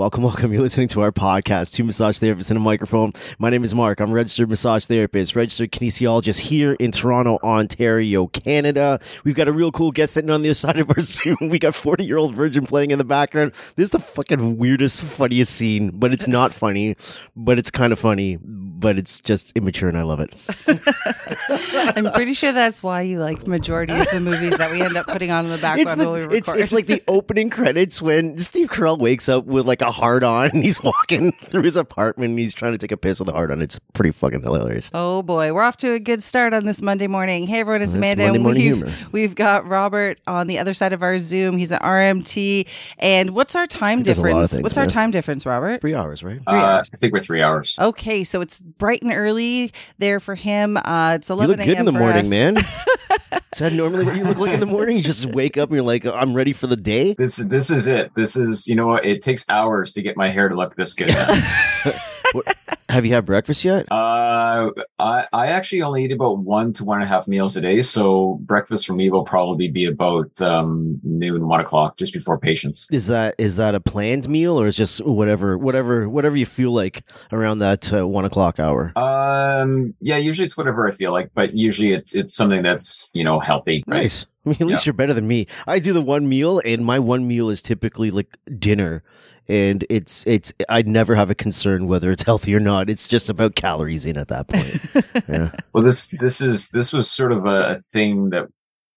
Welcome, welcome. You're listening to our podcast, Two Massage Therapists and a Microphone. My name is Mark. I'm a registered massage therapist, registered kinesiologist here in Toronto, Ontario, Canada. We've got a real cool guest sitting on the other side of our Zoom. We got 40 year old virgin playing in the background. This is the fucking weirdest, funniest scene, but it's not funny, but it's kind of funny, but it's just immature and I love it. I'm pretty sure that's why you like majority of the movies that we end up putting on in the background It's, the- while we record. it's, it's like the opening credits when Steve Carell wakes up with like a hard on and he's walking through his apartment and he's trying to take a piss with a hard on. It's pretty fucking hilarious. Oh boy, we're off to a good start on this Monday morning. Hey everyone, it's That's Amanda. Monday morning we've, humor. we've got Robert on the other side of our Zoom. He's an RMT. And what's our time He does a lot of difference? things, What's our time difference, Robert? Three hours, right? Three Uh, hours. I think we're three hours. Okay, so it's bright and early there for him. Uh, it's 11 look good in the morning, us. man. Is that normally what you look like in the morning? You just wake up and you're like, I'm ready for the day. This this is it. This is you know what? It takes hours to get my hair to look this good. man. Have you had breakfast yet? uh, I I actually only eat about one to one and a half meals a day. So breakfast for me will probably be about um, noon, one o'clock, just before patients. Is that is that a planned meal or is just whatever whatever whatever you feel like around that uh, one o'clock hour? Um, yeah, usually it's whatever I feel like, but usually it's it's something that's you know healthy. Right? Nice. I mean, at least you're better than me. I do the one meal, and my one meal is typically like dinner, and it's it's. I never have a concern whether it's healthy or not. It's just about calories in at that point. yeah. Well, this this is this was sort of a, a thing that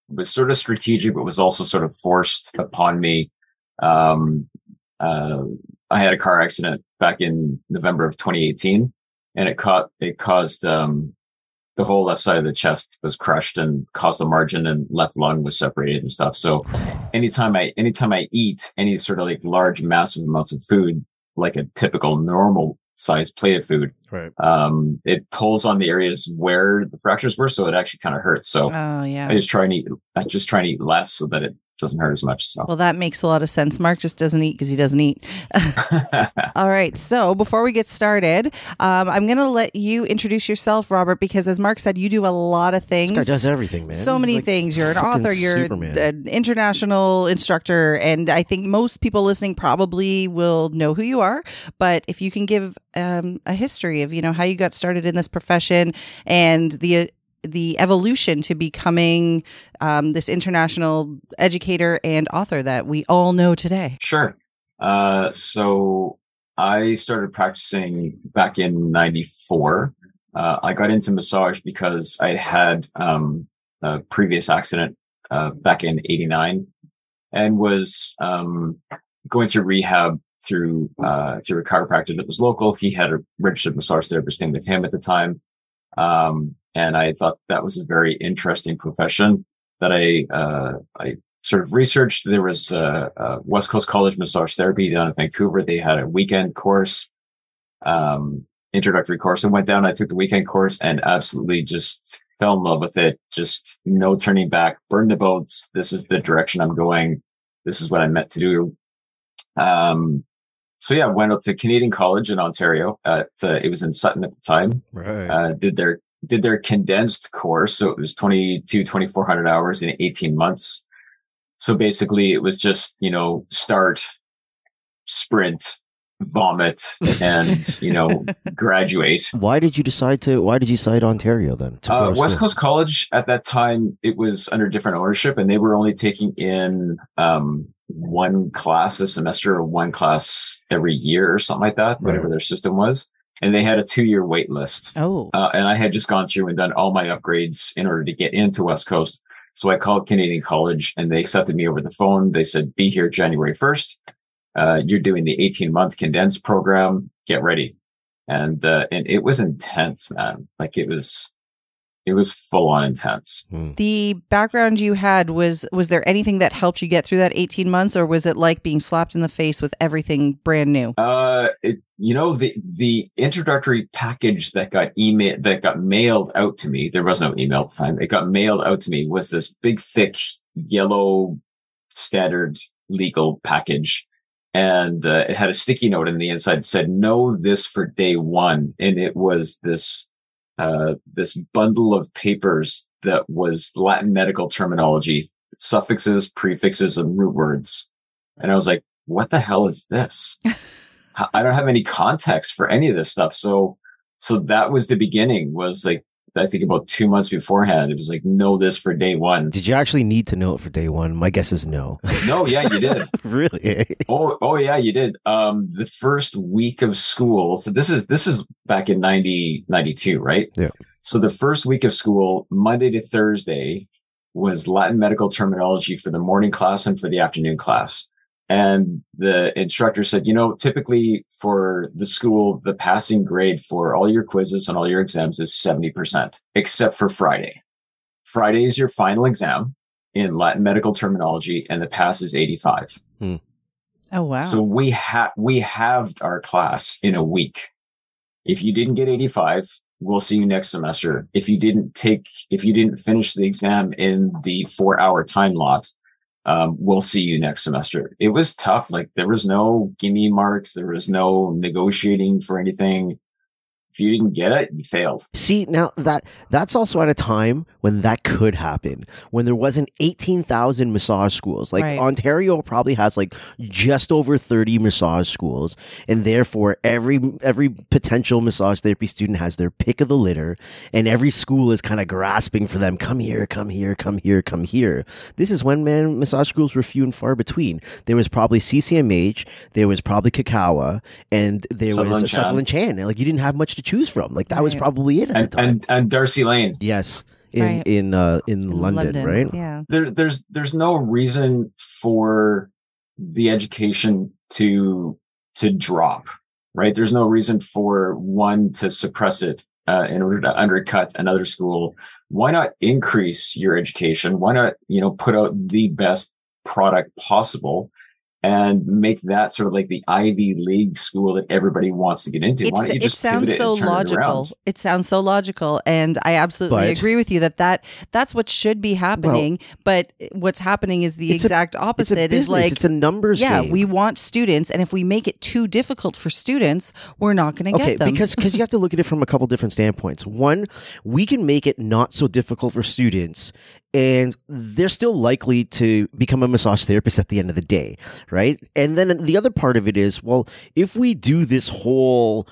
was sort of strategic, but was also sort of forced upon me. Um, uh, I had a car accident back in November of 2018, and it caught it caused um, the whole left side of the chest was crushed and caused a margin, and left lung was separated and stuff. So, anytime I anytime I eat any sort of like large, massive amounts of food, like a typical normal size plate of food, Right. um, it pulls on the areas where the fractures were, so it actually kind of hurts. So Oh, yeah. I just try and eat, I just try and eat less so that it doesn't hurt as much. So Well, that makes a lot of sense. Mark just doesn't eat because he doesn't eat. All right. So before we get started, um, I'm going to let you introduce yourself, Robert, because as Mark said, you do a lot of things. This guy does everything, man. So many like things. You're an author. You're Superman. an international instructor, and I think most people listening probably will know who you are. But if you can give um, a history of you know how you got started in this profession and the the evolution to becoming um, this international educator and author that we all know today. Sure. Uh, so I started practicing back in 94. Uh, I got into massage because I had, um, a previous accident, uh, back in 89 and was, um, going through rehab through, uh, through a chiropractor that was local. He had a registered massage therapist in with him at the time. Um, and I thought that was a very interesting profession that I, uh, I sort of researched. There was uh, uh, West Coast College Massage Therapy down in Vancouver. They had a weekend course, um, introductory course. and went down. I took the weekend course and absolutely just fell in love with it. Just no turning back. Burn the boats. This is the direction I'm going. This is what I'm meant to do. Um, so yeah, went up to Canadian College in Ontario. At, uh, it was in Sutton at the time right. uh, did their did their condensed course. So it was 22, 2400 hours in 18 months. So basically it was just, you know, start, sprint, vomit, and, you know, graduate. why did you decide to? Why did you decide Ontario then? to Uh, West? Coast College at that time, it was under different ownership and they were only taking in, um, one class a semester or one class every year or something like that, whatever Right. their system was. And they had a two year wait list. Oh, Uh, and I had just gone through and done all my upgrades in order to get into West Coast. So I called Canadian College and they accepted me over the phone. They said, be here January 1st. Uh, you're doing the 18 month condensed program. Get ready. And, uh, and it was intense, man. Like it was, it was full on intense. the background you had was was there anything that helped you get through that 18 months or was it like being slapped in the face with everything brand new Uh, it, you know, the, the introductory package that got email, that got mailed out to me, there was no email at the time. It got mailed out to me was this big, thick, yellow standard legal package. And uh, it had a sticky note in the inside that said, know this for day one. And it was this, uh, this bundle of papers that was Latin medical terminology, suffixes, prefixes, and root words. And I was like, what the hell is this? I don't have any context for any of this stuff. So, so that was the beginning was like, I think about two months beforehand, it was like, know this for day one. Did you actually need to know it for day one? My guess is no. no, yeah, you did. really? oh, oh yeah, you did. Um, the first week of school. So this is, this is back in 90, 92, right? Yeah. So the first week of school, Monday to Thursday was Latin medical terminology for the morning class and for the afternoon class. And the instructor said, you know, typically for the school, the passing grade for all your quizzes and all your exams is 70%, except for Friday. Friday is your final exam in Latin medical terminology and the pass is 85. Hmm. Oh, wow. So we have, we halved our class in a week. If you didn't get 85, we'll see you next semester. If you didn't take, if you didn't finish the exam in the four hour time lot, um, we'll see you next semester. It was tough. Like there was no gimme marks. There was no negotiating for anything if you didn't get it, you failed. See, now that that's also at a time when that could happen, when there wasn't 18,000 massage schools. Like right. Ontario probably has like just over 30 massage schools, and therefore every every potential massage therapy student has their pick of the litter, and every school is kind of grasping for them, come here, come here, come here, come here. This is when man massage schools were few and far between. There was probably CCMH, there was probably Kikkawa, and there Sutherland was Chan. Sutherland Chan. Like you didn't have much to choose from. Like that right. was probably it at and, the time. And, and D'Arcy Lane. Yes. In right. in uh in, in London, London, right? Yeah. There there's there's no reason for the education to to drop, right? There's no reason for one to suppress it uh, in order to undercut another school. Why not increase your education? Why not, you know, put out the best product possible and make that sort of like the Ivy League school that everybody wants to get into. Why don't you just it sounds so logical. It, it, sounds so logical, and I absolutely but, agree with you that that that's what should be happening. Well, but what's happening is the exact a, opposite. is like it's a numbers yeah, game. we want students, and if we make it too difficult for students, we're not going to okay, get them. because because you have to look at it from a couple different standpoints. One, we can make it not so difficult for students and they're still likely to become a massage therapist at the end of the day, right? And then the other part of it is, well, if we do this whole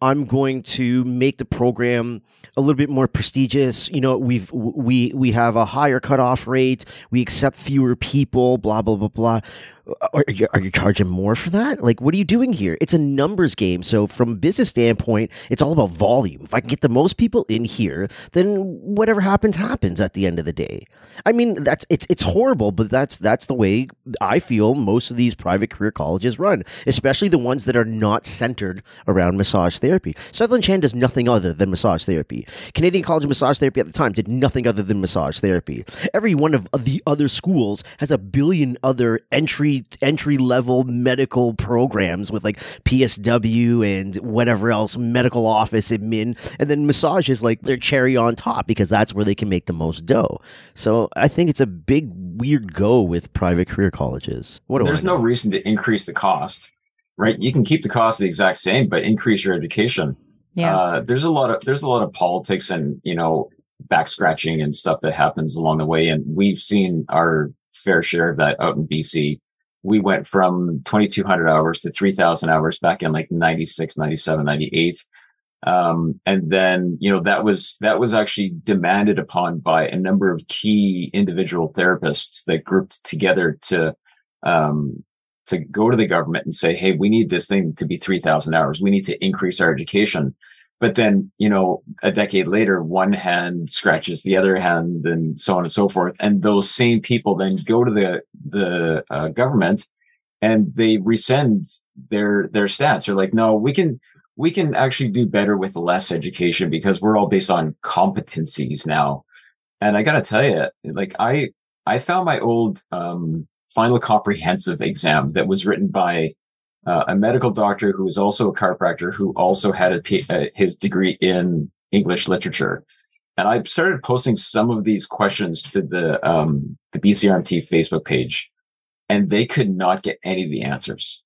I'm going to make the program a little bit more prestigious. You know, we've we we have a higher cutoff rate. We accept fewer people. Blah blah blah blah are you, are you charging more for that? Like, what are you doing here? It's a numbers game. So, from a business standpoint, it's all about volume. If I can get the most people in here, then whatever happens, happens at the end of the day. I mean, that's it's it's horrible, but that's that's the way I feel most of these private career colleges run, especially the ones that are not centered around massage therapy. Sutherland Chan does nothing other than massage therapy. Canadian College of Massage Therapy at the time did nothing other than massage therapy. Every one of the other schools has a billion other entry entry level medical programs with like PSW and whatever else, medical office admin, and then massage is like their cherry on top because that's where they can make the most dough. So I think it's a big weird go with private career colleges. What There's no reason to increase the cost, right? You can keep the cost the exact same, but increase your education. Yeah. Uh, there's a lot of there's a lot of politics and you know back scratching and stuff that happens along the way, and we've seen our fair share of that out in BC we went from 2200 hours to 3000 hours back in like 96 97 98 um, and then you know that was that was actually demanded upon by a number of key individual therapists that grouped together to um, to go to the government and say hey we need this thing to be 3000 hours. We need to increase our education but then, you know, a decade later, one hand scratches the other hand and so on and so forth. And those same people then go to the, the uh, government and they rescind their, their stats. They're like, no, we can, we can actually do better with less education because we're all based on competencies now. And I got to tell you, like I, I found my old, um, final comprehensive exam that was written by uh, a medical doctor who was also a chiropractor who also had uh, his degree in English literature. And I started posting some of these questions to the um, the BCRMT Facebook page, and they could not get any of the answers.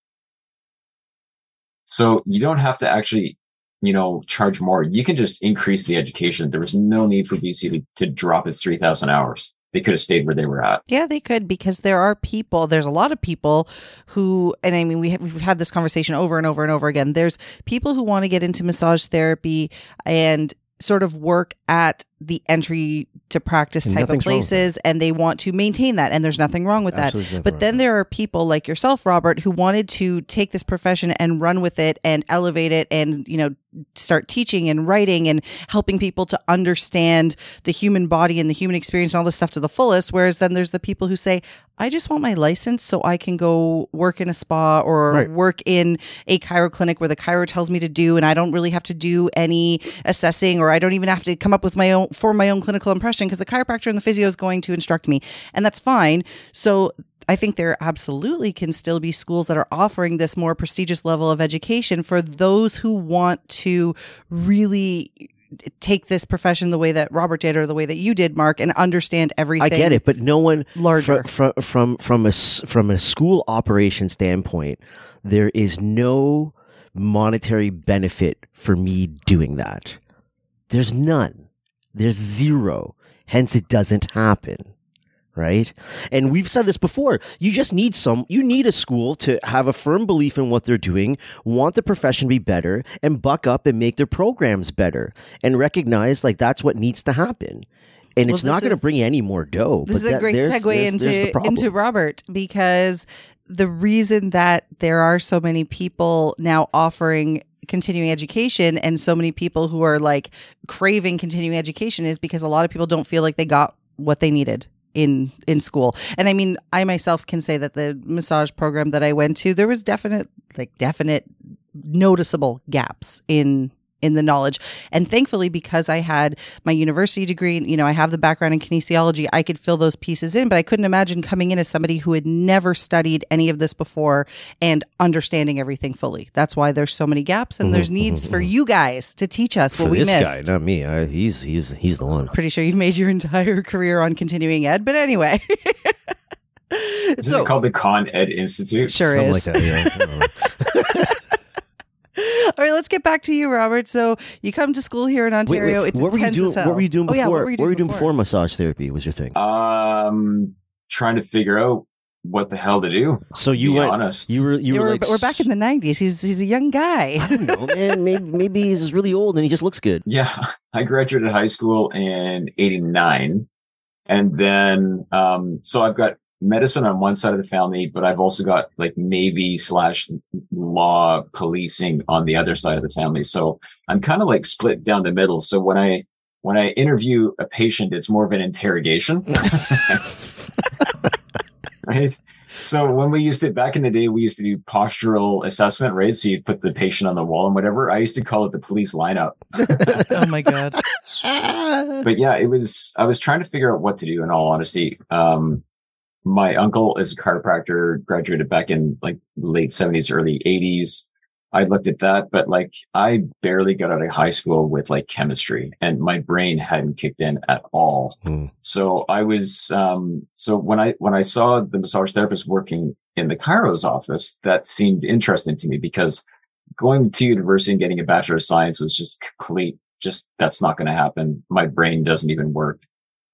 So you don't have to actually, you know, charge more. You can just increase the education. There was no need for BC to, to drop its three thousand hours. They could have stayed where they were at. Yeah, they could because there are people. There's a lot of people who, and I mean, we have, we've had this conversation over and over and over again. There's people who want to get into massage therapy and sort of work at the entry to practice And type of nothing's wrong with places and they want to maintain that and there's nothing wrong with that. Absolutely nothing but then there are people like yourself robert who wanted to take this profession and run with it and elevate it and you know start teaching and writing and helping people to understand the human body and the human experience and all this stuff to the fullest. Whereas then there's the people who say i just want my license so i can go work in a spa or Right. work in a chiro clinic where the chiro tells me to do and i don't really have to do any assessing or i don't even have to come up with my own for my own clinical impression because the chiropractor and the physio is going to instruct me and that's fine so I think there absolutely can still be schools that are offering this more prestigious level of education for those who want to really take this profession the way that Robert did or the way that you did, Mark, and understand everything. I get it, but no one Larger. from from from from a from a school operation standpoint, there is no monetary benefit for me doing that. There's none. There's zero. Hence, it doesn't happen. Right. And we've said this before. You just need some, you need a school to have a firm belief in what they're doing, want the profession to be better, and buck up and make their programs better and recognize like that's what needs to happen. And Well, it's not going to bring any more dough. This is a great there's- segue there's- there's the into into Robert because the reason that there are so many people now offering continuing education and so many people who are like craving continuing education is because a lot of people don't feel like they got what they needed in in school. And I mean, I myself can say that the massage program that I went to, there was definite like definite noticeable gaps in in the knowledge. And thankfully, because I had my university degree, you know, I have the background in kinesiology, I could fill those pieces in. But I couldn't imagine coming in as somebody who had never studied any of this before and understanding everything fully. That's why there's so many gaps and there's mm-hmm, needs for mm-hmm. you guys to teach us for what we this missed. guy, not me. I, he's he's he's the one. Pretty sure you've made your entire career on continuing ed, but anyway. Isn't so it called the Con Ed Institute? Sure Something is. like that. Yeah. I don't know. All right, let's get back to you, Robert. So you come to school here in Ontario. wait, It's what were you intense doing? as hell. What were you doing Oh, before? yeah, what were you doing, before? massage therapy? Was your thing? Um, trying to figure out what the hell to do. so to you be went. honest. You were. You were. were, like, we're back in the '90s. He's he's a young guy. I guy. don't know, man. Maybe maybe he's really old and he just looks good. Yeah, I graduated high school in '89, and then um, so I've got medicine on one side of the family, but I've also got like Navy slash law policing on the other side of the family. So I'm kind of like split down the middle. So when I when I interview a patient, it's more of an interrogation. right? So when we used it back in the day, we used to do postural assessment, right? So you'd put the patient on the wall and whatever. I used to call it the police lineup. oh my god. But yeah, it was, I was trying to figure out what to do in all honesty. Um, my uncle is a chiropractor, graduated back in like late seventies, early eighties. I looked at that, but like I barely got out of high school with like chemistry and my brain hadn't kicked in at all. Hmm. So I was, um, so when I, when I saw the massage therapist working in the chiro's office, that seemed interesting to me because going to university and getting a bachelor of science was just complete, just that's not going to happen. My brain doesn't even work.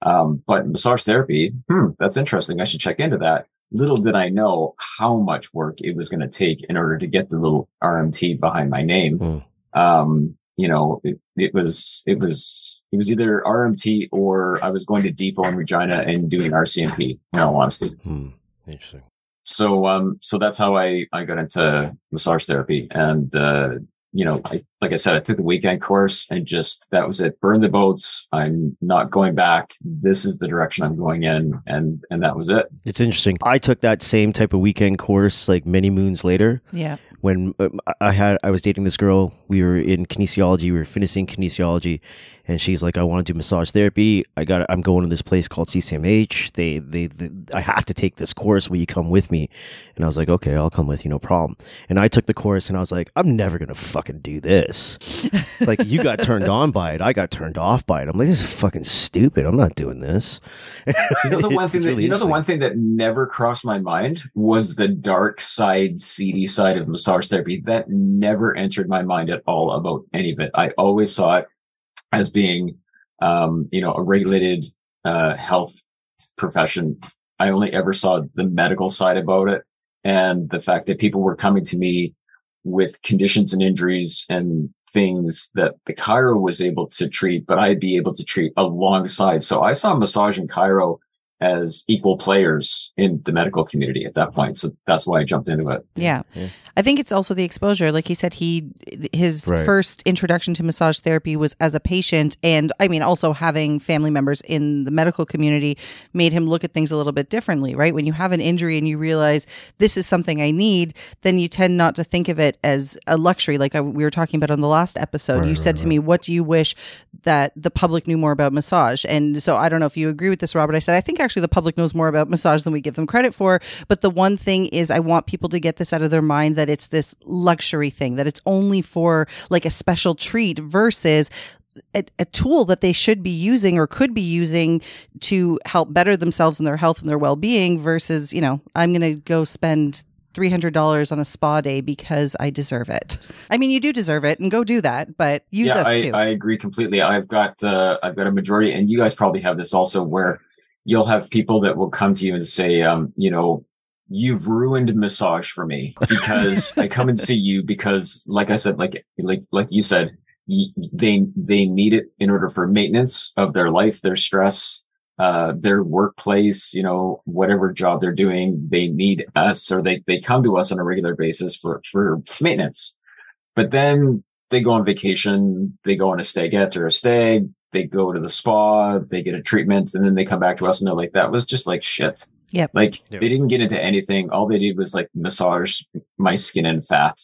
Um, but massage therapy, hmm, that's interesting. I should check into that. Little did I know how much work it was going to take in order to get the little RMT behind my name. Hmm. Um, you know, it, it was, it was, it was either RMT or I was going to Depot in Regina and doing RCMP, in all honesty. Hmm. Interesting. So, um, so that's how I, I got into massage therapy. And, uh, you know, I, like I said, I took the weekend course and just, that was it. Burn the boats. I'm not going back. This is the direction I'm going in. And, and that was it. It's interesting. I took that same type of weekend course like many moons later Yeah. when um, I had I was dating this girl. We were in kinesiology. We were finishing kinesiology, and she's like, "I want to do massage therapy. I got. I'm going to this place called CCMH. They, they, they, I have to take this course. Will you come with me?" And I was like, "Okay, I'll come with you, no problem." And I took the course, and I was like, "I'm never gonna fucking do this." like you got turned on by it, I got turned off by it. I'm like, "This is fucking stupid. I'm not doing this." You know, the one thing that, really you know, the one thing that never crossed my mind was the dark side, seedy side of massage therapy. That never entered my mind at all about any of it. I always saw it as being, um, you know, a regulated, uh, health profession, I only ever saw the medical side about it and the fact that people were coming to me with conditions and injuries and things that the chiro was able to treat, but I'd be able to treat alongside. So I saw massage and chiro as equal players in the medical community at that point. So that's why I jumped into it. Yeah. Yeah. I think it's also the exposure. Like he said, he his Right. first introduction to massage therapy was as a patient, and I mean, also having family members in the medical community made him look at things a little bit differently. Right? When you have an injury and you realize this is something I need, then you tend not to think of it as a luxury. Like I, we were talking about on the last episode, Right, you said right, to me, "What do you wish that the public knew more about massage?" And so I don't know if you agree with this, Robert. I said I think actually the public knows more about massage than we give them credit for. But the one thing is, I want people to get this out of their mind that it's this luxury thing, that it's only for like a special treat versus a, a tool that they should be using or could be using to help better themselves and their health and their well being versus, you know, I'm going to go spend. $300 on a spa day because I deserve it. I mean, you do deserve it and go do that, but use yeah, us I, too. I agree completely. I've got uh, I've got a majority, and you guys probably have this also, where you'll have people that will come to you and say, um, you know, you've ruined massage for me because I come and see you because, like I said, like like like you said, y- they they need it in order for maintenance of their life, their stress, uh, their workplace, you know, whatever job they're doing, they need us or they they come to us on a regular basis for for maintenance. But then they go on vacation, they go on a stagette or a stag, they go to the spa, they get a treatment, and then they come back to us and they're like, that was just like shit. Yep. Like Yep. they didn't get into anything. All they did was like massage my skin and fat.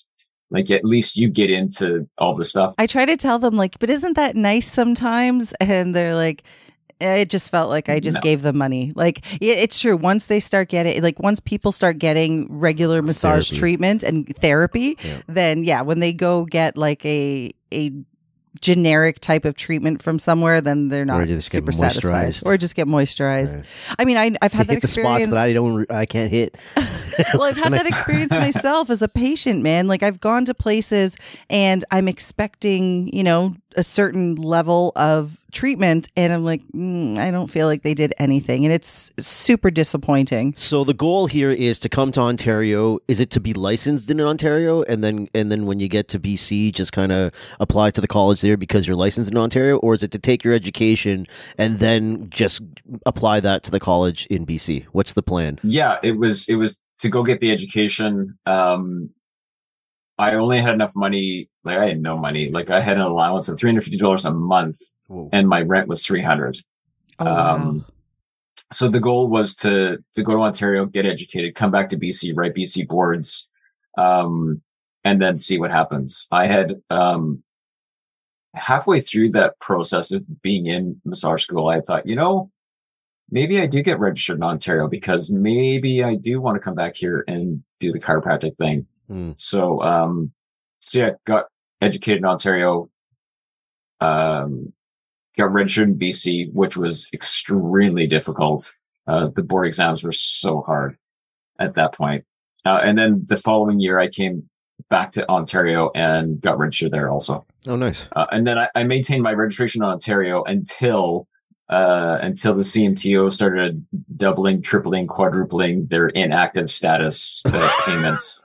Like at least you get into all the stuff. I try to tell them like, but isn't that nice sometimes? And they're like, "Eh, it just felt like I just No. gave them money. Like yeah, it's true. Once they start getting like once people start getting regular massage Therapy. treatment and therapy, Yeah. then yeah, when they go get like a a generic type of treatment from somewhere, then they're not Or just get super satisfied. Or just get moisturized. Right. I mean, I, I've To had that hit the spots experience. that I don't, I can't hit. well, I've had that experience myself as a patient, man. Like I've gone to places and I'm expecting, you know, a certain level of treatment, and I'm like, mm, I don't feel like they did anything, and it's super disappointing. So the goal here is to come to Ontario. Is it to be licensed in Ontario, and then and then when you get to BC, just kind of apply to the college there because you're licensed in Ontario, or is it to take your education and then just apply that to the college in BC? What's the plan? Yeah, it was it was to go get the education. Um I only had enough money, like I had no money. Like I had an allowance of three hundred fifty dollars a month and my rent was three hundred. Oh, wow. Um, so the goal was to to go to Ontario, get educated, come back to BC, write BC boards, um, and then see what happens. I had um, halfway through that process of being in massage school, I thought, you know, maybe I do get registered in Ontario because maybe I do want to come back here and do the chiropractic thing. Hmm. So, um, so yeah, got educated in Ontario. Um, got registered in BC, which was extremely difficult. Uh, the board exams were so hard at that point. Uh, and then the following year, I came back to Ontario and got registered there also. Oh, nice. Uh, and then I, I maintained my registration in Ontario until uh, until the CMTO started doubling, tripling, quadrupling their inactive status uh, payments.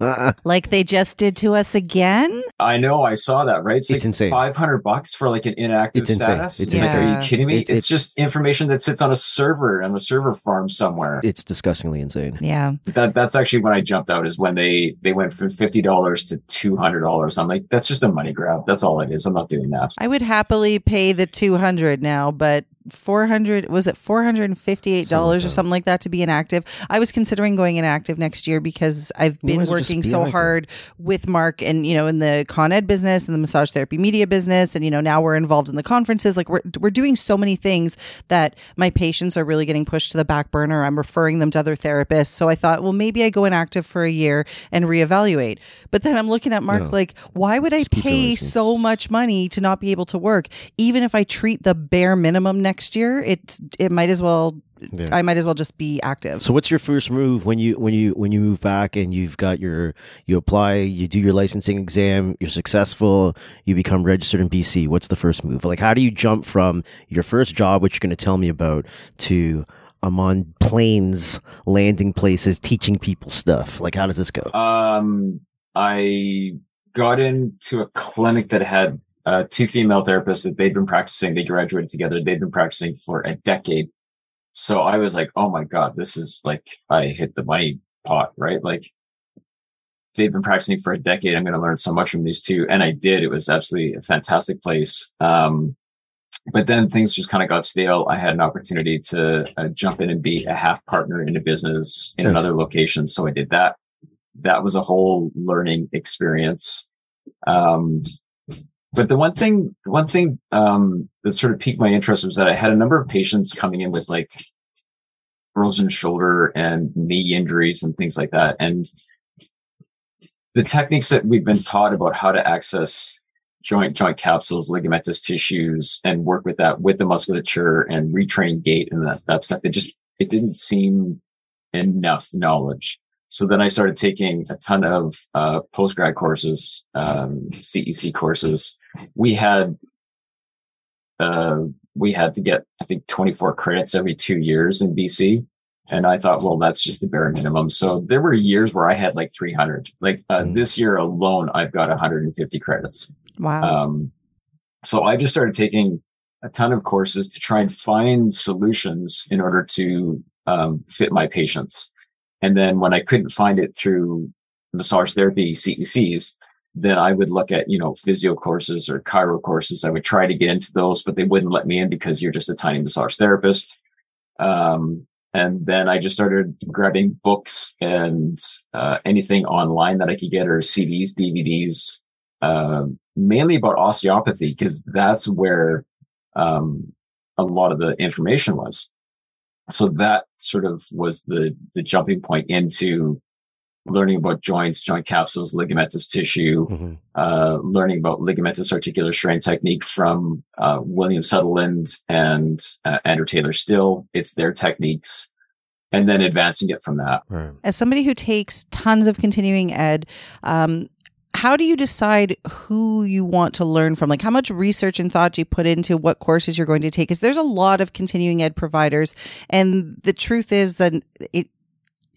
Uh-uh. like they just did to us again. I know, I saw that. Right? It's insane. Five hundred bucks for like an inactive It's insane. status. It's Like, insane. Are you kidding me? It- it's, it's- just information that sits on a server on a server farm somewhere. It's disgustingly insane. Yeah, that that's actually when I jumped out. Is when they they went from fifty dollars to two hundred dollars. I'm like, that's just a money grab. That's all it is. I'm not doing that. I would happily pay the two hundred now, but four hundred was it four hundred and fifty eight dollars or Something like that. something like that to be inactive. I was considering going inactive next year because I've been might as well just working so inactive. hard with Mark and you know in the Con Ed business and the massage therapy media business, and you know now we're involved in the conferences. Like we're we're doing so many things that my patients are really getting pushed to the back burner. I'm referring them to other therapists. So I thought, well, maybe I go inactive for a year and reevaluate. But then I'm looking at Mark No. like, why would I Just pay so much money to not be able to work? Even if I treat the bare minimum next year, it's it might as well. Yeah. I might as well just be active. So what's your first move when you when you when you move back and you've got your you apply you do your licensing exam you're successful you become registered in BC what's the first move like how do you jump from your first job which you're going to tell me about to I'm on planes, landing places, teaching people stuff. Like, how does this go? Um, I got into a clinic that had uh, two female therapists that they'd been practicing. They graduated together. They'd been practicing for a decade. So I was like, oh my God, this is like, I hit the money pot, right? Like they've been practicing for a decade. I'm going to learn so much from these two. And I did. It was absolutely a fantastic place. Um, but then things just kind of got stale. I had an opportunity to uh, jump in and be a half partner in a business in Nice. another location. So I did that. That was a whole learning experience. Um, but the one thing, the one thing, um, that sort of piqued my interest was that I had a number of patients coming in with like frozen shoulder and knee injuries and things like that. And the techniques that we've been taught about how to access joint joint capsules, ligamentous tissues, and work with that with the musculature and retrain gait and that, that stuff. It just it didn't seem enough knowledge. So then I started taking a ton of uh, post grad courses, um, CEC courses. We had uh, we had to get I think 24 credits every two years in BC. And I thought, well, that's just the bare minimum. So there were years where I had like 300. Like uh, Mhm. this year alone, I've got 150 credits. Wow. Um, so I just started taking a ton of courses to try and find solutions in order to um, fit my patients. And then when I couldn't find it through massage therapy CECs, then I would look at, you know, physio courses or chiro courses. I would try to get into those, but they wouldn't let me in because you're just a tiny massage therapist. Um, and then I just started grabbing books and uh, anything online that I could get or CDs, DVDs, um, mainly about osteopathy because that's where um, a lot of the information was. So that sort of was the the jumping point into learning about joints, joint capsules, ligamentous tissue, Mhm. uh, learning about ligamentous articular strain technique from uh, William Sutherland and uh, Andrew Taylor Still. It's their techniques, and then advancing it from that. Right. As somebody who takes tons of continuing ed, um, how do you decide who you want to learn from? Like, how much research and thought do you put into what courses you're going to take? Because there's a lot of continuing ed providers, and the truth is that it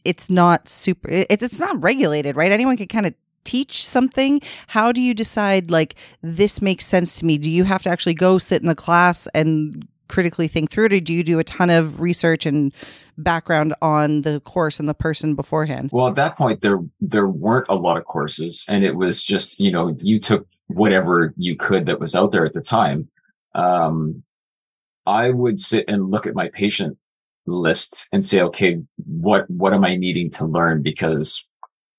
it's not super. It's it's not regulated, right? Anyone can kind of teach something. How do you decide like this makes sense to me? Do you have to actually go sit in the class and critically think through it, or do you do a ton of research and background on the course and the person beforehand? Well, at that point, there there weren't a lot of courses, and it was just you know you took whatever you could that was out there at the time. Um, I would sit and look at my patient list and say, okay, what what am I needing to learn? Because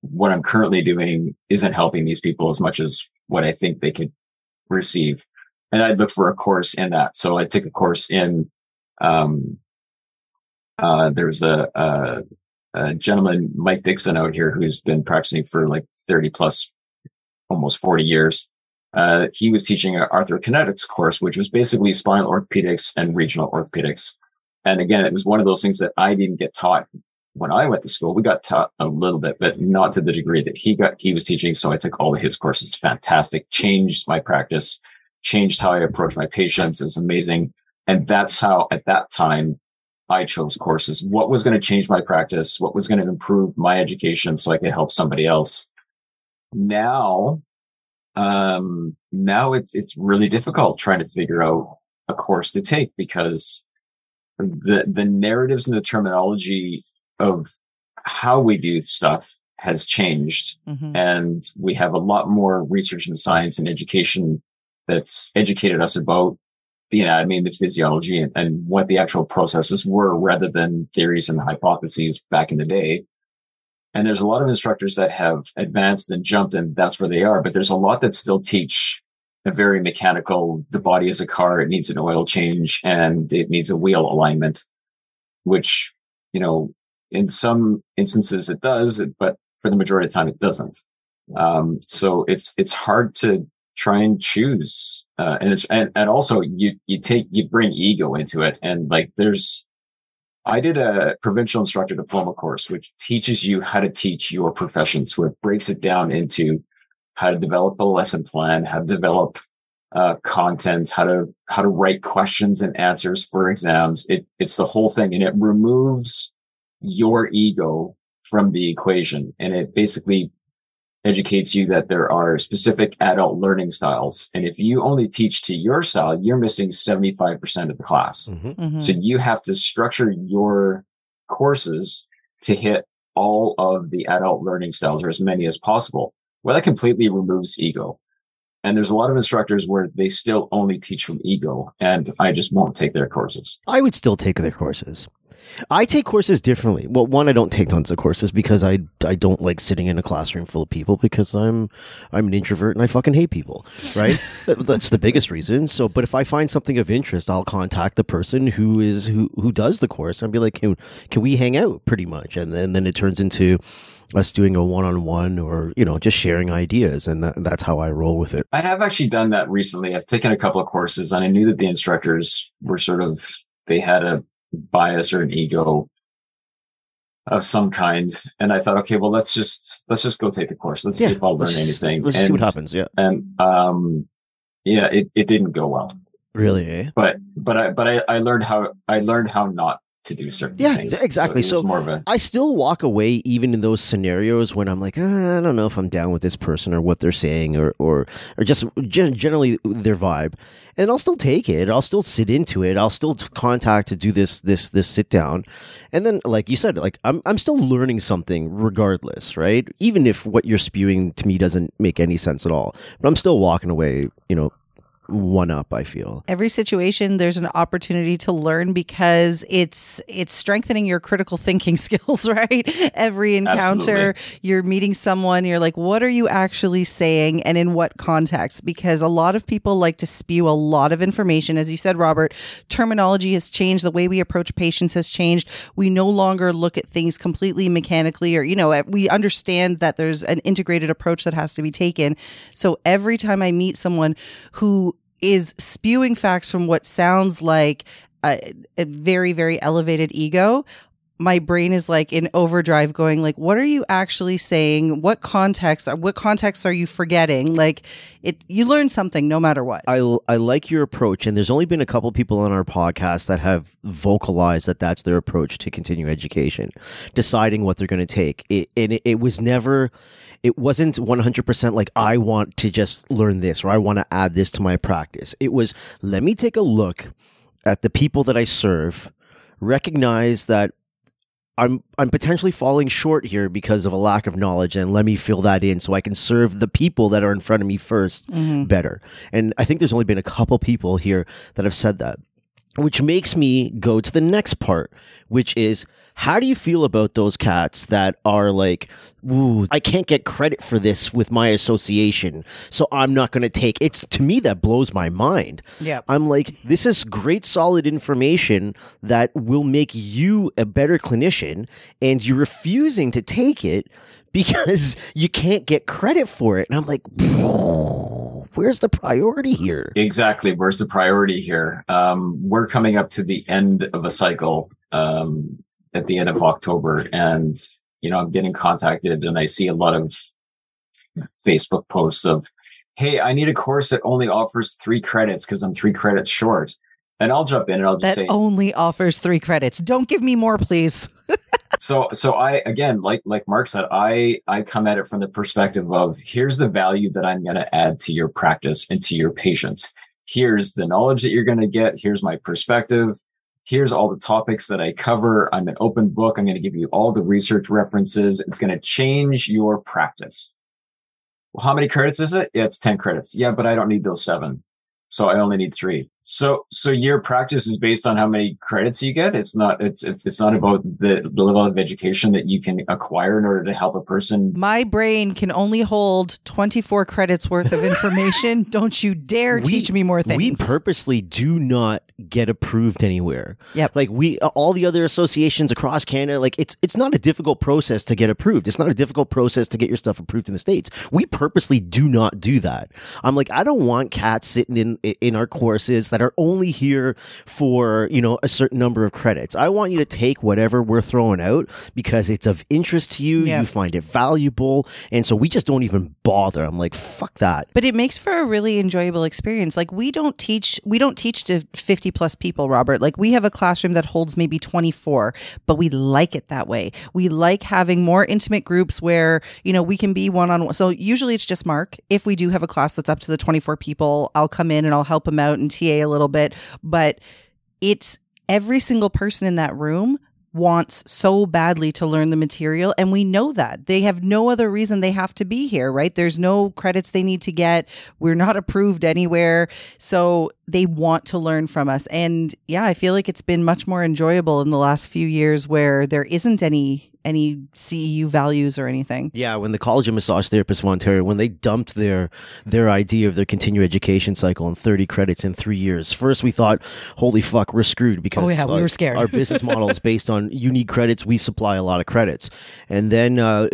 what I'm currently doing isn't helping these people as much as what I think they could receive. And I'd look for a course in that. So I took a course in um, uh, there's a, a a gentleman, Mike Dixon out here, who's been practicing for like 30 plus, almost 40 years. Uh, he was teaching an arthrokinetics course, which was basically spinal orthopedics and regional orthopedics. And again, it was one of those things that I didn't get taught when I went to school. We got taught a little bit, but not to the degree that he got, he was teaching. So I took all of his courses. Fantastic. Changed my practice, changed how I approach my patients. It was amazing. And that's how at that time I chose courses. What was going to change my practice? What was going to improve my education so I could help somebody else? Now, um, now it's, it's really difficult trying to figure out a course to take because the, the narratives and the terminology of how we do stuff has changed Mm-hmm. and we have a lot more research and science and education that's educated us about the anatomy and the physiology and, and what the actual processes were rather than theories and hypotheses back in the day. And there's a lot of instructors that have advanced and jumped and that's where they are, but there's a lot that still teach a very mechanical, the body is a car, it needs an oil change and it needs a wheel alignment, which, you know, in some instances it does, but for the majority of the time it doesn't. Um, so it's, it's hard to try and choose. Uh, and it's, and, and also you, you take, you bring ego into it. And like there's, I did a provincial instructor diploma course, which teaches you how to teach your profession. So it breaks it down into how to develop a lesson plan, how to develop uh, content, how to how to write questions and answers for exams. It it's the whole thing, and it removes your ego from the equation, and it basically educates you that there are specific adult learning styles, and if you only teach to your style, you're missing seventy five percent of the class. Mhm. Mhm. So you have to structure your courses to hit all of the adult learning styles or as many as possible. Well, that completely removes ego. And there's a lot of instructors where they still only teach from ego and I just won't take their courses. I would still take their courses. I take courses differently. Well, one, I don't take tons of courses because I I don't like sitting in a classroom full of people because I'm I'm an introvert and I fucking hate people. Right? That's the biggest reason. So, but if I find something of interest, I'll contact the person who is who who does the course and be like, can can we hang out? Pretty much, and then then it turns into us doing a one on one or you know just sharing ideas, and that, that's how I roll with it. I have actually done that recently. I've taken a couple of courses and I knew that the instructors were sort of, they had a bias or an ego of some kind. And I thought, okay, well, let's just, let's just go take the course. Let's see if I'll learn just- anything. Let's and, see what happens. Yeah, And, um, yeah, it, it didn't go well, really. Eh? but, but I, but I, I learned how, I learned how not to do certain Yeah, things. exactly. So- of a, I still walk away even in those scenarios when I'm like, uh, I don't know if I'm down with this person or what they're saying or or or just generally their vibe, and I'll still take it. I'll still sit into it. I'll still contact to do this this this sit down, and then like you said, like I'm I'm still learning something regardless, right? Even if what you're spewing to me doesn't make any sense at all, but I'm still walking away, you know, one up. I feel. every situation there's an opportunity to learn because it's it's strengthening your critical thinking skills right every encounter Absolutely. you're meeting someone you're like what are you actually saying and in what context because a lot of people like to spew a lot of information as you said robert terminology has changed the way we approach patients has changed we no longer look at things completely mechanically or you know we understand that there's an integrated approach that has to be taken so every time i meet someone who is spewing facts from what sounds like a, a very very elevated ego. My brain is like in overdrive going like what are you actually saying? What context uh, what context are you forgetting? Like it you learn something no matter what. I, I like your approach, and there's only been a couple people on our podcast that have vocalized that that's their approach to continue education, deciding what they're going to take. It, and it, it was never, it wasn't 100% like, I want to just learn this or I want to add this to my practice. It was, let me take a look at the people that I serve, recognize that I'm I'm potentially falling short here because of a lack of knowledge, and let me fill that in so I can serve the people that are in front of me 1st Mhm. better. And I think there's only been a couple people here that have said that, which makes me go to the next part, which is how do you feel about those cats that are like, Ooh, I can't get credit for this with my association, so I'm not going to take it's to me that blows my mind. yeah I'm like, this is great, solid information that will make you a better clinician, and you're refusing to take it because you can't get credit for it. And I'm like, where's the priority here? Exactly. Where's the priority here? Um, we're coming up to the end of a cycle um, at the end of October, and you know I'm getting contacted, and I see a lot of Facebook posts of, "Hey, I need a course that only offers three credits because I'm three credits short." And I'll jump in and I'll just say that say, only offers three credits. Don't give me more please. So so i again like like mark said i i come at it from the perspective of here's the value that i'm going to add to your practice and to your patients. Here's the knowledge that you're going to get. Here's my perspective here's all the topics that i cover. I'm an open book. I'm going to give you all the research references. It's going to change your practice. Well how many credits is it? Yeah, it's 10 credits. Yeah but i don't need those seven. So I only need three. So, so your practice is based on how many credits you get. It's not, it's, it's, it's not about the, the level of education that you can acquire in order to help a person. my brain can only hold 24 credits worth of information don't you dare We- teach me more things We purposely do not get approved anywhere. Yep. Like we, all the other associations across Canada, like it's it's not a difficult process to get approved. It's not a difficult process to get your stuff approved in the states. We purposely do not do that. I'm like, I don't want cats sitting in in our courses that are only here for, you know, a certain number of credits. I want you to take whatever we're throwing out because it's of interest to you. Yeah. You find it valuable. And so we just don't even bother. I'm like, fuck that. But it makes for a really enjoyable experience. Like we don't teach we don't teach to 50 plus people, Robert. Like we have a classroom that holds maybe 24, but we like it that way. We like having more intimate groups where, you know, we can be one on one. So usually it's just Mark. If we do have a class that's up to the 24 people, I'll come in and I'll help him out and TA a little bit, but it's every single person in that room wants so badly to learn the material and we know that. They have no other reason. They have to be here right? There's no credits they need to get. We're not approved anywhere. So they want to learn from us. And yeah i feel like it's been much more enjoyable in the last few years where there isn't any any CEU values or anything. Yeah, when the College of Massage Therapists of Ontario, when they dumped their their idea of their continuing education cycle in 30 credits in three years, first we thought, holy fuck, we're screwed because Oh, yeah, we uh, were scared. our business model is based on you need credits, we supply a lot of credits. And then uh,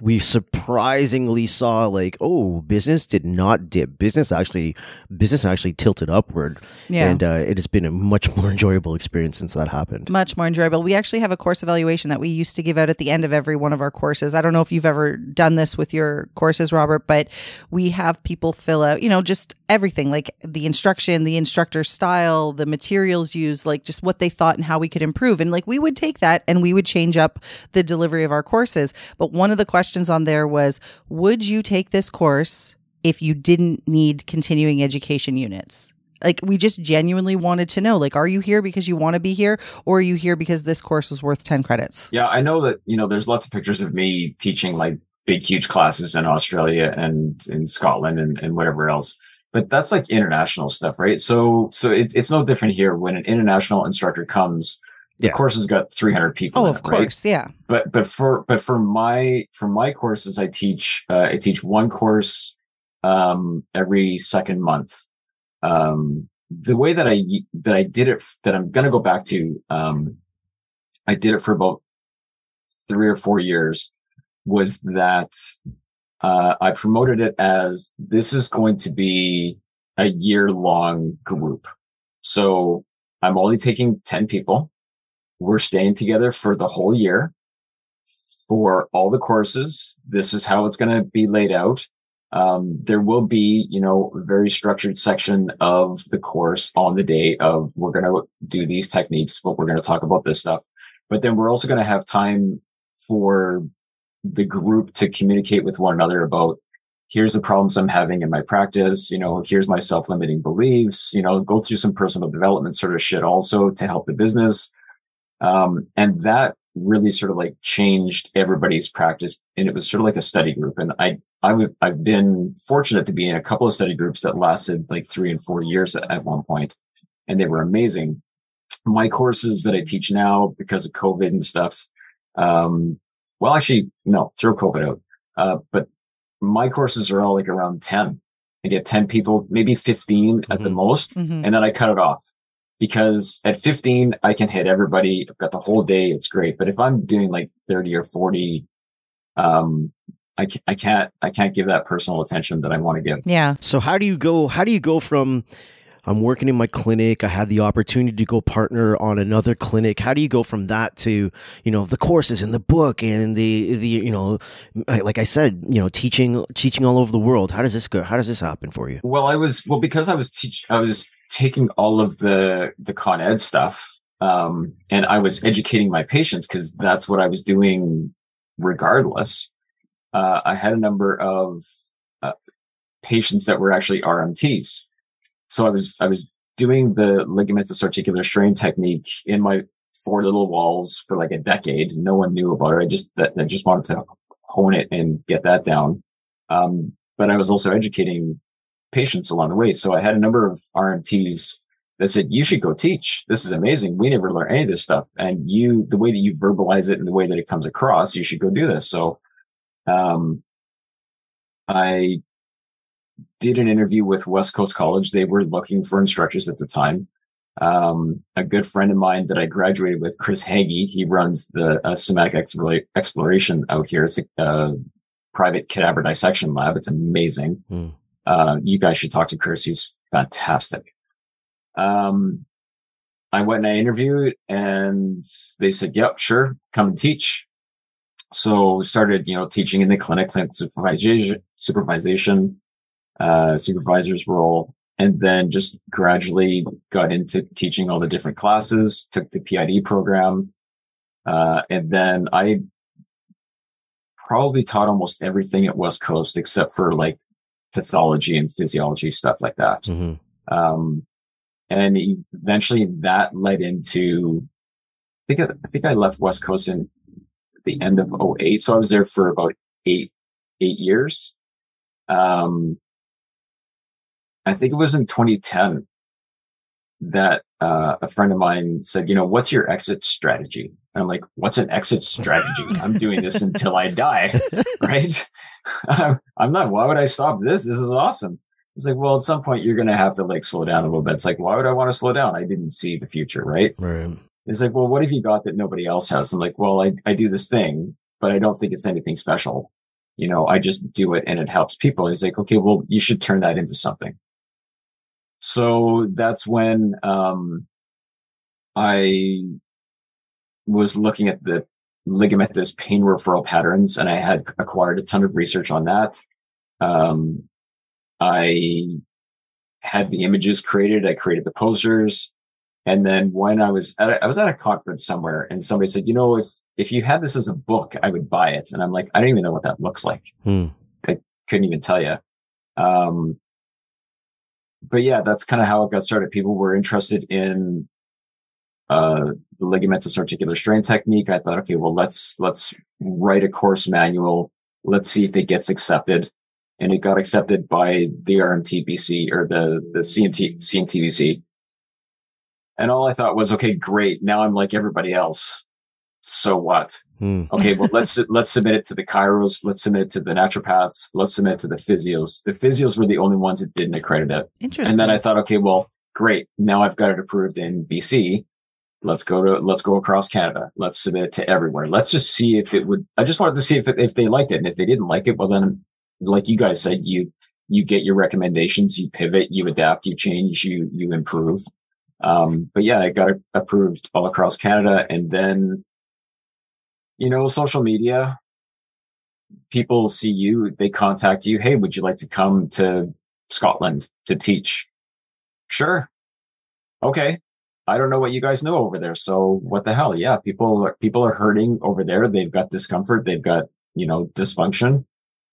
we surprisingly saw like, oh, business did not dip. Business actually business actually tilted upward. Yeah. And uh, it has been a much more enjoyable experience since that happened. Much more enjoyable. We actually have a course evaluation that we used to give out at the end of every one of our courses. I don't know if you've ever done this with your courses, Robert, but we have people fill out, you know, just everything like the instruction, the instructor style, the materials used, like just what they thought and how we could improve. And like we would take that and we would change up the delivery of our courses. But one of the questions on there was Would you take this course if you didn't need continuing education units? Like we just genuinely wanted to know, like, are you here because you want to be here, or are you here because this course was worth ten credits? Yeah, I know that, you know, there's lots of pictures of me teaching like big, huge classes in Australia and in Scotland and, and whatever else. But that's like international stuff, right? So, so it, it's no different here when an international instructor comes. The Yeah. course has got 300 people. Oh, in of it, right? course, yeah. but but for but for my for my courses i teach uh, i teach one course um every second month um the way that i that i did it that i'm going to go back to um i did it for about three or four years was that uh i promoted it as this is going to be a year long group so i'm only taking 10 people we're staying together for the whole year for all the courses. This is how it's going to be laid out. Um, there will be, you know, a very structured section of the course on the day of we're going to do these techniques, but we're going to talk about this stuff. But then we're also going to have time for the group to communicate with one another about here's the problems I'm having in my practice. You know, here's my self-limiting beliefs, you know, go through some personal development sort of shit also to help the business. Um, and that really sort of like changed everybody's practice. And it was sort of like a study group. And I, I would, I've been fortunate to be in a couple of study groups that lasted like three and four years at, at one point, and they were amazing. My courses that I teach now because of COVID and stuff. Um, well, actually, no, throw COVID out. Uh, but my courses are all like around 10. I get 10 people, maybe 15 at the Mhm. most Mhm. and then I cut it off because at 15 I can hit everybody. I've got the whole day. It's great. But if I'm doing like 30 or 40, um, I, I can't, I can't give that personal attention that I want to give. Yeah. So how do you go? How do you go from I'm working in my clinic. I had the opportunity to go partner on another clinic. How do you go from that to you know the courses and the book and the the you know like I said you know teaching teaching all over the world? How does this go? How does this happen for you? Well, I was, well, because I was teach, I was taking all of the, the Con Ed stuff. Um, and I was educating my patients because that's what I was doing regardless. Uh, I had a number of uh, patients that were actually RMTs. So I was, I was doing the ligamentous articular strain technique in my four little walls for like a decade. No one knew about it. I just, that, I just wanted to hone it and get that down. Um, but I was also educating patients along the way. So I had a number of RMTs that said, you should go teach. This is amazing. We never learn any of this stuff. And you, the way that you verbalize it and the way that it comes across, you should go do this. So, um, I did an interview with West Coast College. They were looking for instructors at the time. Um, a good friend of mine that I graduated with, Chris Hagee, he runs the uh, somatic explora- exploration out here. It's a uh, private cadaver dissection lab. It's amazing. Hmm. Uh, you guys should talk to Chris. He's fantastic. um, I went and I interviewed and they said, yep, sure, come and teach. So started, you know, teaching in the clinic, clinical supervision, supervision, uh, supervisor's role, and then just gradually got into teaching all the different classes, took the PID program. Uh, and then I probably taught almost everything at West Coast except for like pathology and physiology, stuff like that. Mm-hmm. Um, and eventually that led into, I think, I, I think I left West Coast in the end of 08. So I was there for about eight, eight years. Um, I think it was in 2010 that, uh, a friend of mine said, you know, what's your exit strategy? And I'm like, what's an exit strategy? I'm doing this until I die, right? I'm not, why would I stop this? This is awesome. It's like, well, at some point you're going to have to like slow down a little bit. It's like, why would I want to slow down? I didn't see the future, right? Right. It's like, well, what have you got that nobody else has? I'm like, well, I, I do this thing, but I don't think it's anything special. You know, I just do it and it helps people. He's like, okay, well, you should turn that into something. So that's when, um, I was looking at the ligamentous pain referral patterns and I had acquired a ton of research on that. Um, I had the images created. I created the posters. And then when I was at a, I was at a conference somewhere and somebody said, you know, if, if you had this as a book, I would buy it. And I'm like, I don't even know what that looks like. Hmm. I couldn't even tell you. Um, but yeah, that's kind of how it got started. People were interested in, uh, the ligamentous articular strain technique. I thought, okay, well, let's, let's write a course manual. Let's see if it gets accepted and it got accepted by the RMTBC or the, the CMT, CMTBC. And all I thought was, okay, great. Now I'm like everybody else. So what? Hmm. Okay. Well, let's, let's submit it to the chiros. Let's submit it to the naturopaths. Let's submit it to the physios. The physios were the only ones that didn't accredit it. Interesting. And then I thought, okay, well, great. Now I've got it approved in BC. Let's go to, let's go across Canada. Let's submit it to everywhere. Let's just see if it would, I just wanted to see if, it, if they liked it. And if they didn't like it, well, then like you guys said, you, you get your recommendations, you pivot, you adapt, you change, you, you improve. Um, but yeah, it got approved all across Canada. And then, you know, social media, people see you, they contact you. Hey, would you like to come to Scotland to teach? Sure. Okay. I don't know what you guys know over there. So what the hell? Yeah. People are, people are hurting over there. They've got discomfort. They've got, you know, dysfunction.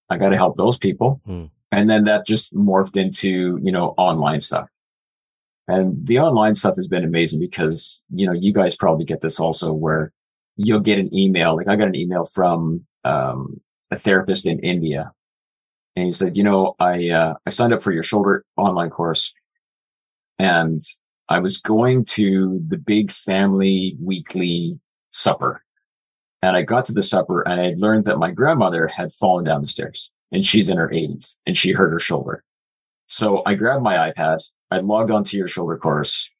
I got to help those people. Hmm. And then that just morphed into, you know, online stuff. And the online stuff has been amazing because, you know, you guys probably get this also where you'll get an email. Like I got an email from, um, a therapist in India and he said, you know, I, uh, I signed up for your shoulder online course and I was going to the big family weekly supper and I got to the supper and I learned that my grandmother had fallen down the stairs and she's in her eighties and she hurt her shoulder. So I grabbed my iPad. I logged onto your shoulder course.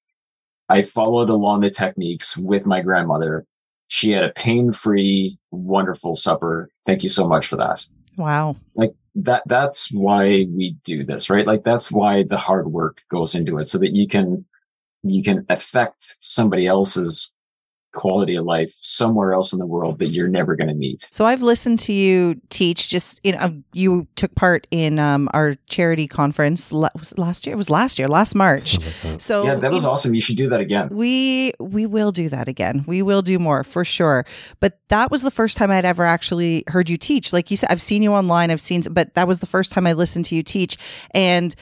I followed along the techniques with my grandmother. She had a pain free, wonderful supper. Thank you so much for that. wow. Like that, that's why we do this, right? Like that's why the hard work goes into it so that you can, you can affect somebody else's quality of life somewhere else in the world that you're never going to meet. So I've listened to you teach. Just in uh, you took part in um, our charity conference la- was it last year. It was last year, last March. Like. So yeah, that was you know, awesome. You should do that again. We we will do that again. We will do more for sure. But that was the first time I'd ever actually heard you teach. Like you said, I've seen you online. I've seen, but that was the first time I listened to you teach, and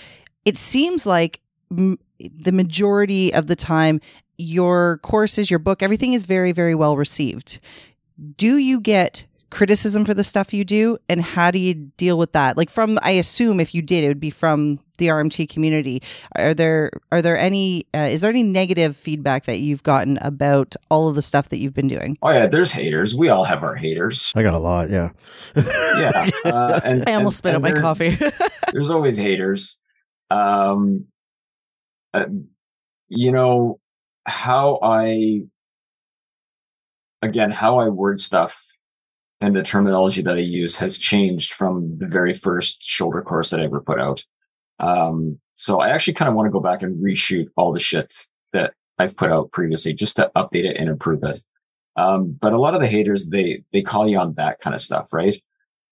it seems like m- the majority of the time your courses, your book, everything is very very well received. Do you get criticism for the stuff you do and how do you deal with that like from i assume if you did it would be from the rmt community are there are there any uh, is there any negative feedback that you've gotten about all of the stuff that you've been doing Oh yeah, there's haters. We all have our haters. I got a lot. Yeah. Yeah, uh, and i almost spit and, out my coffee There's always haters. Um, uh, you know how I, again, how I word stuff and the terminology that I use has changed from the very first shoulder course that I ever put out. Um, so I actually kind of want to go back and reshoot all the shit that I've put out previously just to update it and improve it. Um, but a lot of the haters, they, they call you on that kind of stuff, right?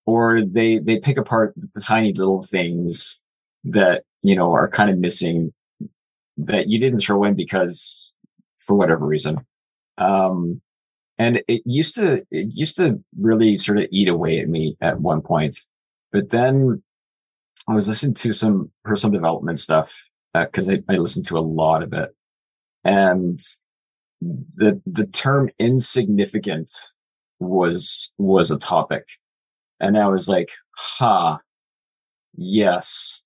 Or they, they pick apart the tiny little things that, you know, are kind of missing that you didn't throw in because for whatever reason. Um, and it used to, it used to really sort of eat away at me at one point. But then I was listening to some personal development stuff because uh, I, I listened to a lot of it, and the the term insignificant was was a topic, and I was like, "Ha, huh, yes,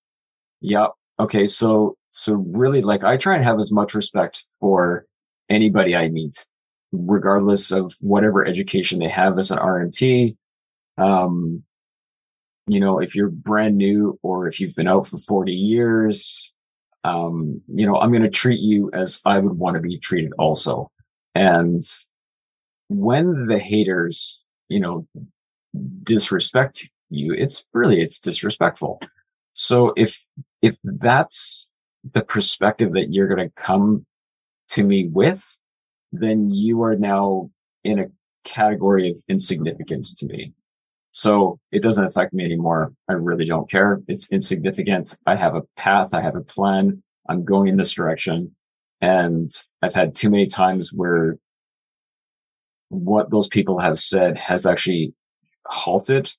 yep, okay." So so really, like, I try and have as much respect for anybody I meet, regardless of whatever education they have as an RMT. Um, you know, if you're brand new or if you've been out for 40 years, um, you know, I'm going to treat you as I would want to be treated also. And when the haters, you know, disrespect you, it's really, it's disrespectful. So if, if that's the perspective that you're going to come to me with, then you are now in a category of insignificance to me. So it doesn't affect me anymore. I really don't care. It's insignificant. I have a path. I have a plan. I'm going in this direction. And I've had too many times where what those people have said has actually halted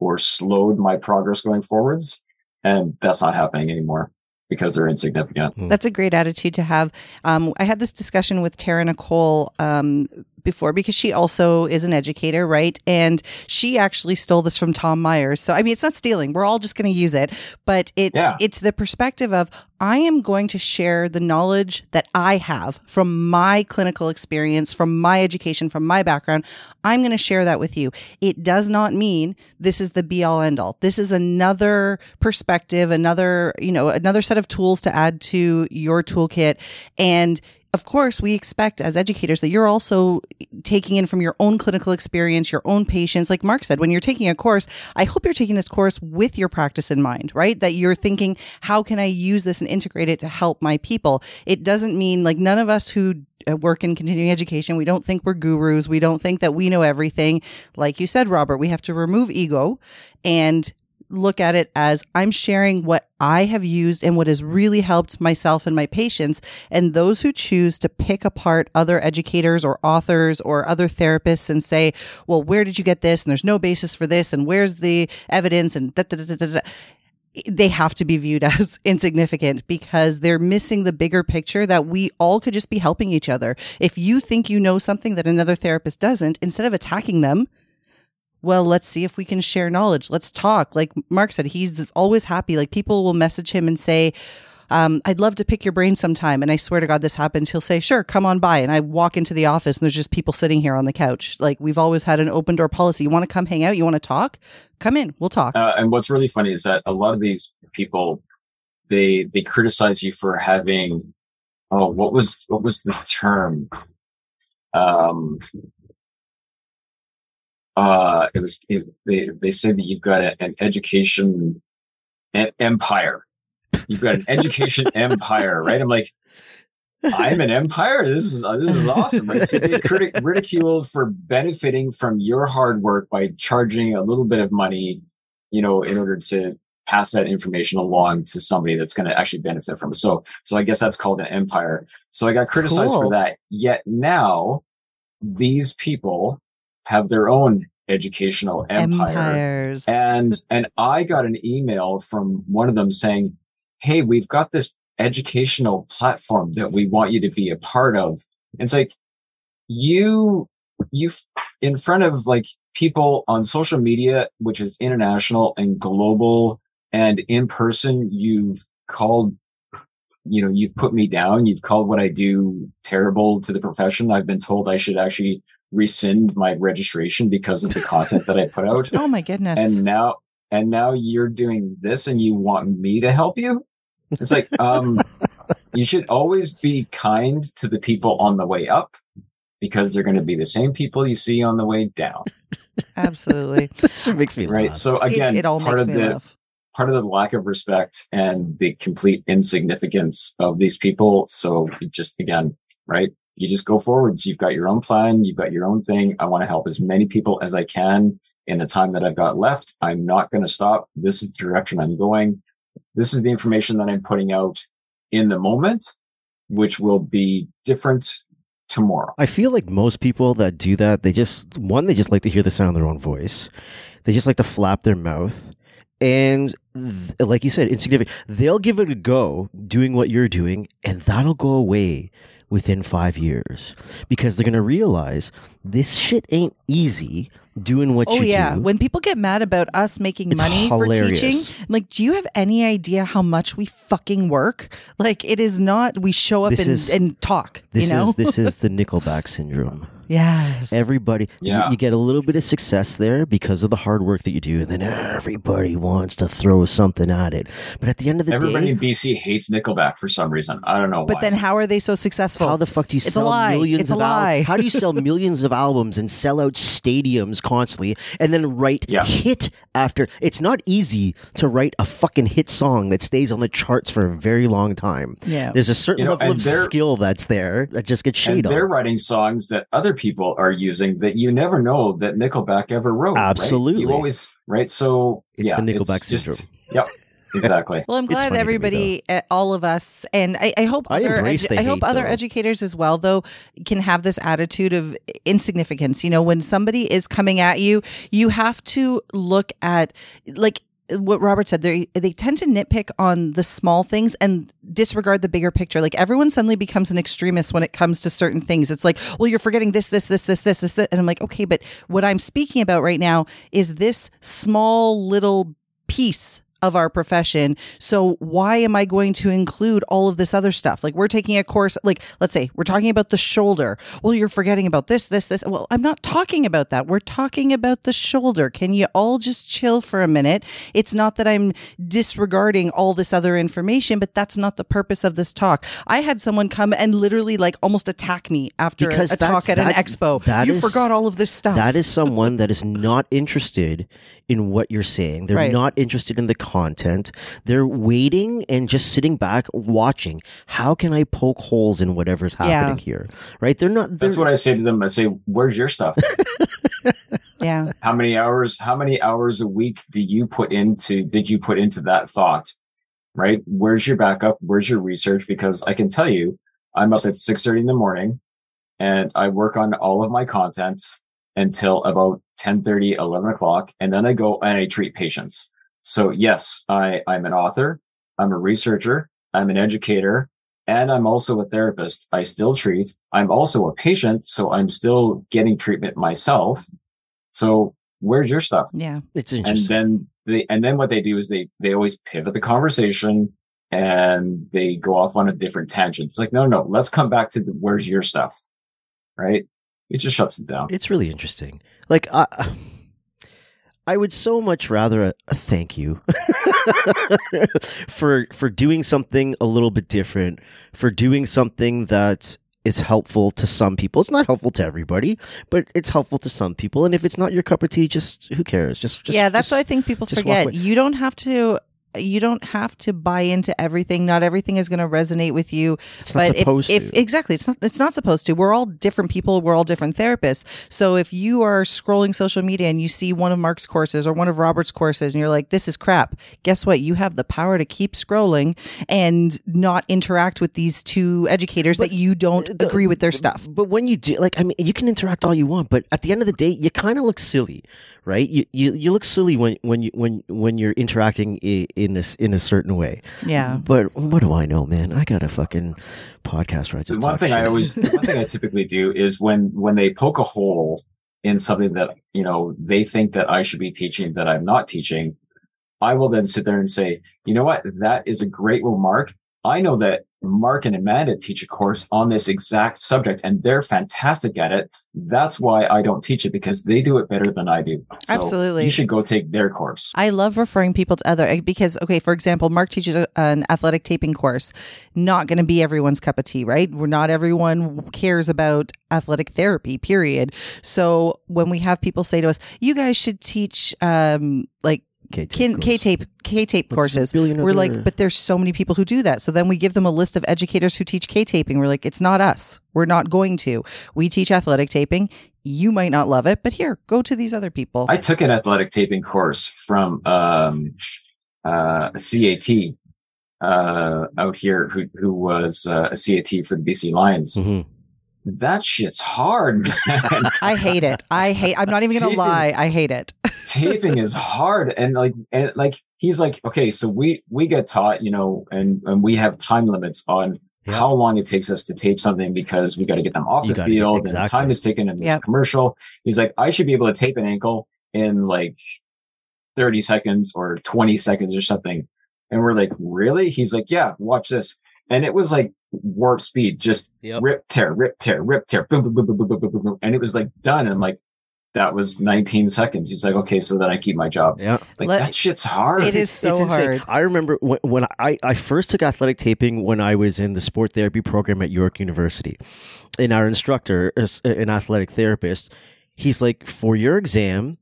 or slowed my progress going forwards. And that's not happening anymore because they're insignificant. That's a great attitude to have. Um, I had this discussion with Tara Nicole um, before because she also is an educator, right? And she actually stole this from Tom Myers. So I mean, it's not stealing. We're all just going to use it, but it yeah. it's the perspective of I am going to share the knowledge that I have from my clinical experience, from my education, from my background. I'm going to share that with you. It does not mean this is the be all end all. This is another perspective, another, you know, another set of tools to add to your toolkit. And of course, we expect as educators that you're also taking in from your own clinical experience, your own patients. Like Mark said, when you're taking a course, I hope you're taking this course with your practice in mind, right? That you're thinking, how can I use this and integrate it to help my people? It doesn't mean like none of us who uh, work in continuing education, we don't think we're gurus. We don't think that we know everything. Like you said, Robert, we have to remove ego and look at it as I'm sharing what I have used and what has really helped myself and my patients. And those who choose to pick apart other educators or authors or other therapists and say, well, where did you get this? And there's no basis for this. And where's the evidence? And da, da, da, da, da they have to be viewed as insignificant because they're missing the bigger picture that we all could just be helping each other. If you think you know something that another therapist doesn't, instead of attacking them, well, let's see if we can share knowledge. Let's talk. Like Mark said, he's always happy. Like people will message him and say, um, I'd love to pick your brain sometime. And I swear to God, this happens. He'll say, sure, come on by. And I walk into the office and there's just people sitting here on the couch. Like we've always had an open door policy. You want to come hang out? You want to talk? Come in. We'll talk. Uh, and what's really funny is that a lot of these people, they, they criticize you for having, oh, what was, what was the term? Um, uh, it was it, they they say that you've got a, an education empire. You've got an education empire, right? I'm like, I'm an empire. This is uh, this is awesome, right? So they criti- ridiculed for benefiting from your hard work by charging a little bit of money, you know, in order to pass that information along to somebody that's going to actually benefit from it. So, so I guess that's called an empire. So I got criticized cool. for that. Yet now these people have their own educational empire. Empires. And and I got an email from one of them saying, "Hey, we've got this educational platform that we want you to be a part of." And it's like you you in front of like people on social media, which is international and global, and in person, you've called you know, you've put me down. You've called what I do terrible to the profession. I've been told I should actually rescind my registration because of the content that I put out. Oh my goodness. And now and now you're doing this and you want me to help you? It's like um you should always be kind to the people on the way up because they're going to be the same people you see on the way down. Absolutely. it makes me right. laugh. So again, it, it all part of the laugh. part of the lack of respect and the complete insignificance of these people. So just again, right? You just go forwards. You've got your own plan. You've got your own thing. I want to help as many people as I can in the time that I've got left. I'm not going to stop. This is the direction I'm going. This is the information that I'm putting out in the moment, which will be different tomorrow. I feel like most people that do that, they just one, they just like to hear the sound of their own voice. They just like to flap their mouth. And th- like you said, insignificant. They'll give it a go doing what you're doing, and that'll go away within five years because they're gonna realize this shit ain't easy doing what oh, you Oh yeah, do. when people get mad about us making It's money hilarious. for teaching, like, do you have any idea how much we fucking work? Like, it is not. We show up and, is- and talk. this you know? is this is the Nickelback syndrome. Yes. Everybody, you- Yeah. you, get a little bit of success there because of the hard work that you do, and then everybody wants to throw something at it. But at the end of the Everybody day, everybody in BC hates Nickelback for some reason. I don't know but why. then, how are they so successful? how the fuck do you It's a sell lie. millions It's a of al- lie. How do you sell millions of albums and sell out stadiums constantly, and then write Yeah. hit after? It's not easy to write a fucking hit song that stays on the charts for a very long time. Yeah. There's a certain You know, level of skill that's there that just gets and shade they're on. writing songs that other people are using that you never know that Nickelback ever wrote. right? Absolutely. You always right. So It's yeah, the Nickelback just- syndrome. Yep. Exactly. Well, I'm glad funny to me, everybody, uh, all of us, and I, I hope I other, embrace the I hope other though. educators as well, though, can have this attitude of insignificance. You know, when somebody is coming at you, you have to look at like what Robert said. They they tend to nitpick on the small things and disregard the bigger picture. Like everyone suddenly becomes an extremist when it comes to certain things. It's like, well, you're forgetting this, this, this, this, this, this, this. and I'm like, okay, but what I'm speaking about right now is this small little piece of our profession. So why am I going to include all of this other stuff? Like we're taking a course, like let's say we're talking about the shoulder. Well, you're forgetting about this, this, this. Well, I'm not talking about that. We're talking about the shoulder. Can you all just chill for a minute? It's not that I'm disregarding all this other information, but that's not the purpose of this talk. I had someone come and literally like almost attack me after a, Because a that's- talk at an expo. you is- forgot all of this stuff. That is someone that is not interested in what you're saying. They're Right. not interested in the content. They're waiting and just sitting back watching. How can I poke holes in whatever's Yeah. happening here? Right? They're not. They're, That's what I say to them. I say, "Where's your stuff? yeah. how many hours? How many hours a week do you put into? Did you put into that thought? Right? Where's your backup? Where's your research? Because I can tell you, I'm up at six thirty in the morning, and I work on all of my content until about 10 30 11 o'clock, and then I go and I treat patients. So yes, I I'm an author. I'm a researcher. I'm an educator. And I'm also a therapist. I still treat. I'm also a patient. So I'm still getting treatment myself. So where's your stuff? Yeah. it's interesting. And then they, and then what they do is they, they always pivot the conversation and they go off on a different tangent. It's like, no, no, let's come back to the, where's your stuff? Right. It just shuts it down. It's really interesting. Like I, I would so much rather a, a thank you for for doing something a little bit different, for doing something that is helpful to some people. It's not helpful to everybody, but it's helpful to some people. And if it's not your cup of tea, just who cares? Just, just yeah, that's just, what I think people forget. You don't have to. You don't have to buy into everything. Not everything is going to resonate with you. It's not but if, supposed if to. exactly, it's not. It's not supposed to. We're all different people. We're all different therapists. So if you are scrolling social media and you see one of Mark's courses or one of Robert's courses, and you're like, "This is crap," guess what? You have the power to keep scrolling and not interact with these two educators that you don't agree with their stuff. But when you do, like, I mean, you can interact all you want, but at the end of the day, you kind of look silly, right? You, you you look silly when when you when when you're interacting i- in a s- in a certain way. Yeah. But what do I know, man? I got a fucking podcast where I just one talk thing I always, one thing I typically do is when, when they poke a hole in something that, you know, they think that I should be teaching that I'm not teaching, I will then sit there and say, you know what? That is a great remark. I know that Mark and Amanda teach a course on this exact subject and they're fantastic at it. That's why I don't teach it because they do it better than I do. So Absolutely. You should go take their course. I love referring people to other because okay, for example, Mark teaches a, an athletic taping course. Not going to be everyone's cup of tea, right? We're not everyone cares about athletic therapy. Period. So when we have people say to us, "You guys should teach um, like K-tape K tape K tape courses. We're like, but there's so many people who do that. So then we give them a list of educators who teach K taping. We're like, it's not us. We're not going to. We teach athletic taping. You might not love it, but here, go to these other people. I took an athletic taping course from um, uh, a CAT uh, out here who who was uh, a CAT for the BC Lions. Mhm. That shit's hard, man. I hate it. I hate. I'm not even going to Taping. lie. I hate it. taping is hard and like and like he's like okay so we we get taught you know and and we have time limits on Yeah. how long it takes us to tape something because we got to get them off You the gotta get- field and time is taken in this Yep. commercial he's like i should be able to tape an ankle in like 30 seconds or 20 seconds or something and we're like really he's like yeah watch this and it was like warp speed just Yep. rip tear rip tear rip tear boom boom boom boom boom boom boom, boom, boom. and it was like done and I'm like that was 19 seconds he's like okay so then i keep my job Yeah. like Let- that shit's hard. It is so It's hard. I remember when, when I, I first took athletic taping when I was in the sport therapy program at York University. And our instructor, is an athletic therapist, he's like, for your exam,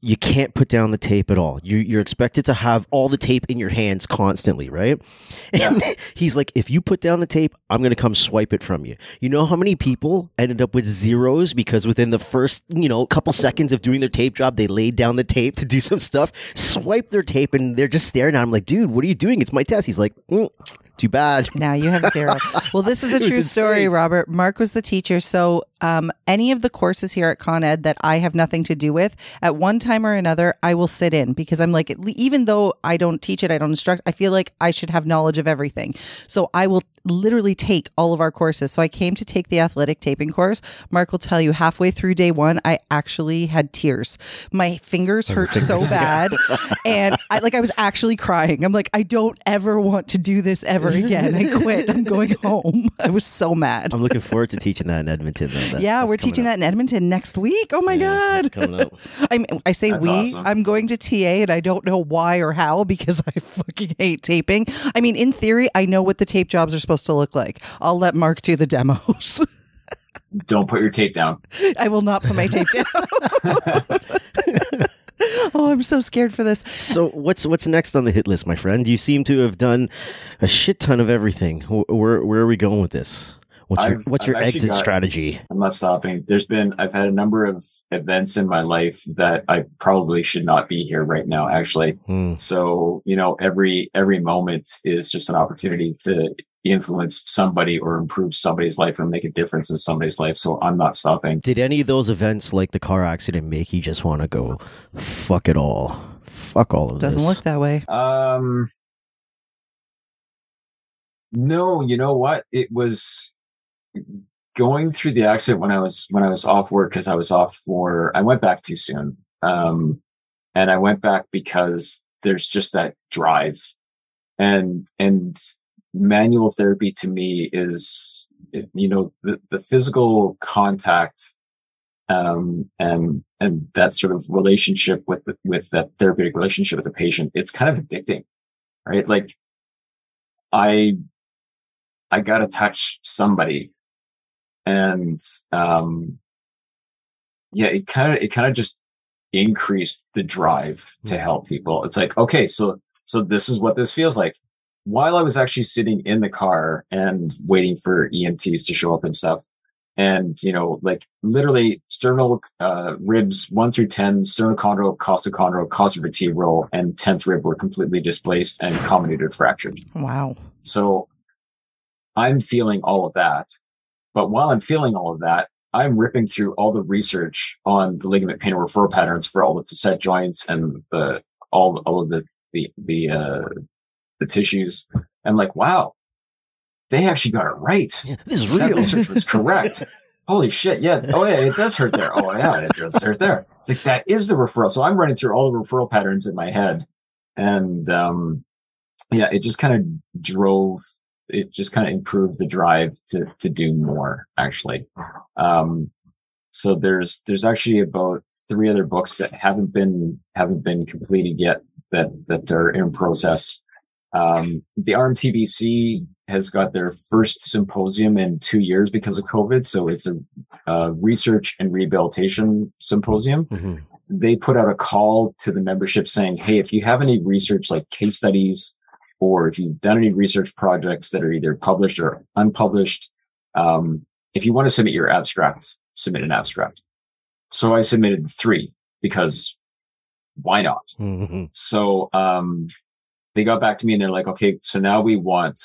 you can't put down the tape at all. You, you're expected to have all the tape in your hands constantly, right? And he's like, if you put down the tape, I'm going to come swipe it from you. You know how many people ended up with zeros because within the first, you know, couple seconds of doing their tape job, they laid down the tape to do some stuff, swipe their tape, and they're just staring at him like, dude, what are you doing? It's my test. He's like, mm, too bad. Now you have zero. Well, this is a true story. Robert. Mark was the teacher. So, um, any of the courses here at Con Ed that I have nothing to do with, at one time or another, I will sit in because I'm like, even though I don't teach it, I don't instruct, I feel like I should have knowledge of everything. So, I will literally take all of our courses. So, I came to take the athletic taping course. Mark will tell you halfway through day one, I actually had tears. My fingers hurt so bad. and I like, I was actually crying. I'm like, I don't ever want to do this ever again. I quit. I'm going home. I was so mad. I'm looking forward to teaching that in Edmonton. Though. That- yeah, that's we're teaching up. that in Edmonton next week. Oh my Yeah, god! coming up. I I say That's we. awesome. I'm going to TA, and I don't know why or how because I fucking hate taping. I mean, in theory, I know what the tape jobs are supposed to look like. I'll let Mark do the demos. Don't put your tape down. I will not put my tape down. oh, I'm so scared for this. So what's what's next on the hit list, my friend? You seem to have done a shit ton of everything. Where where are we going with this? What's your I've- what's I've your exit got- strategy? I'm not stopping. There's been, I've had a number of events in my life that I probably should not be here right now, actually. Hmm. So, you know, every, every moment is just an opportunity to influence somebody or improve somebody's life or make a difference in somebody's life. So I'm not stopping. Did any of those events, like the car accident, make you just want to go fuck it all? Fuck all of Doesn't this. look that way. Um, no, you know what? It was going through the accident when I was when I was off work because I was off for I went back too soon. Um, and I went back because there's just that drive, and and manual therapy to me is you know the the physical contact um, and and that sort of relationship with the, with that therapeutic relationship with the patient, it's kind of addicting, right? Like, I I got to touch somebody, and um, yeah, it kind of it kind of just increased the drive to help people. It's like, okay, so so this is what this feels like. While I was actually sitting in the car and waiting for EMTs to show up and stuff, and you know like literally sternal uh, ribs 1 through 10 sternochondral costochondral costovertebral and 10th rib were completely displaced and comminuted fractured Wow. so i'm feeling all of that but while i'm feeling all of that i'm ripping through all the research on the ligament pain referral patterns for all the facet joints and the all all of the the the uh the tissues and like wow they actually got it right Yeah, this is that real. research was correct. Holy shit. Yeah. Oh yeah, it does hurt there. Oh yeah, it does hurt there. It's like that is the referral. So I'm running through all the referral patterns in my head. And um yeah, it just kind of drove it just kind of improved the drive to to do more actually. Um so there's there's actually about three other books that haven't been haven't been completed yet that that are in process. Um, the RMTBC has got their first symposium in two years because of COVID. So it's a, uh research and rehabilitation symposium. Mhm. they put out a call to the membership saying, Hey, if you have any research like case studies, or if you've done any research projects that are either published or unpublished, um, if you want to submit your abstract, submit an abstract. So I submitted three because why not? Mhm. So, um, they got back to me and they're like, okay, so now we want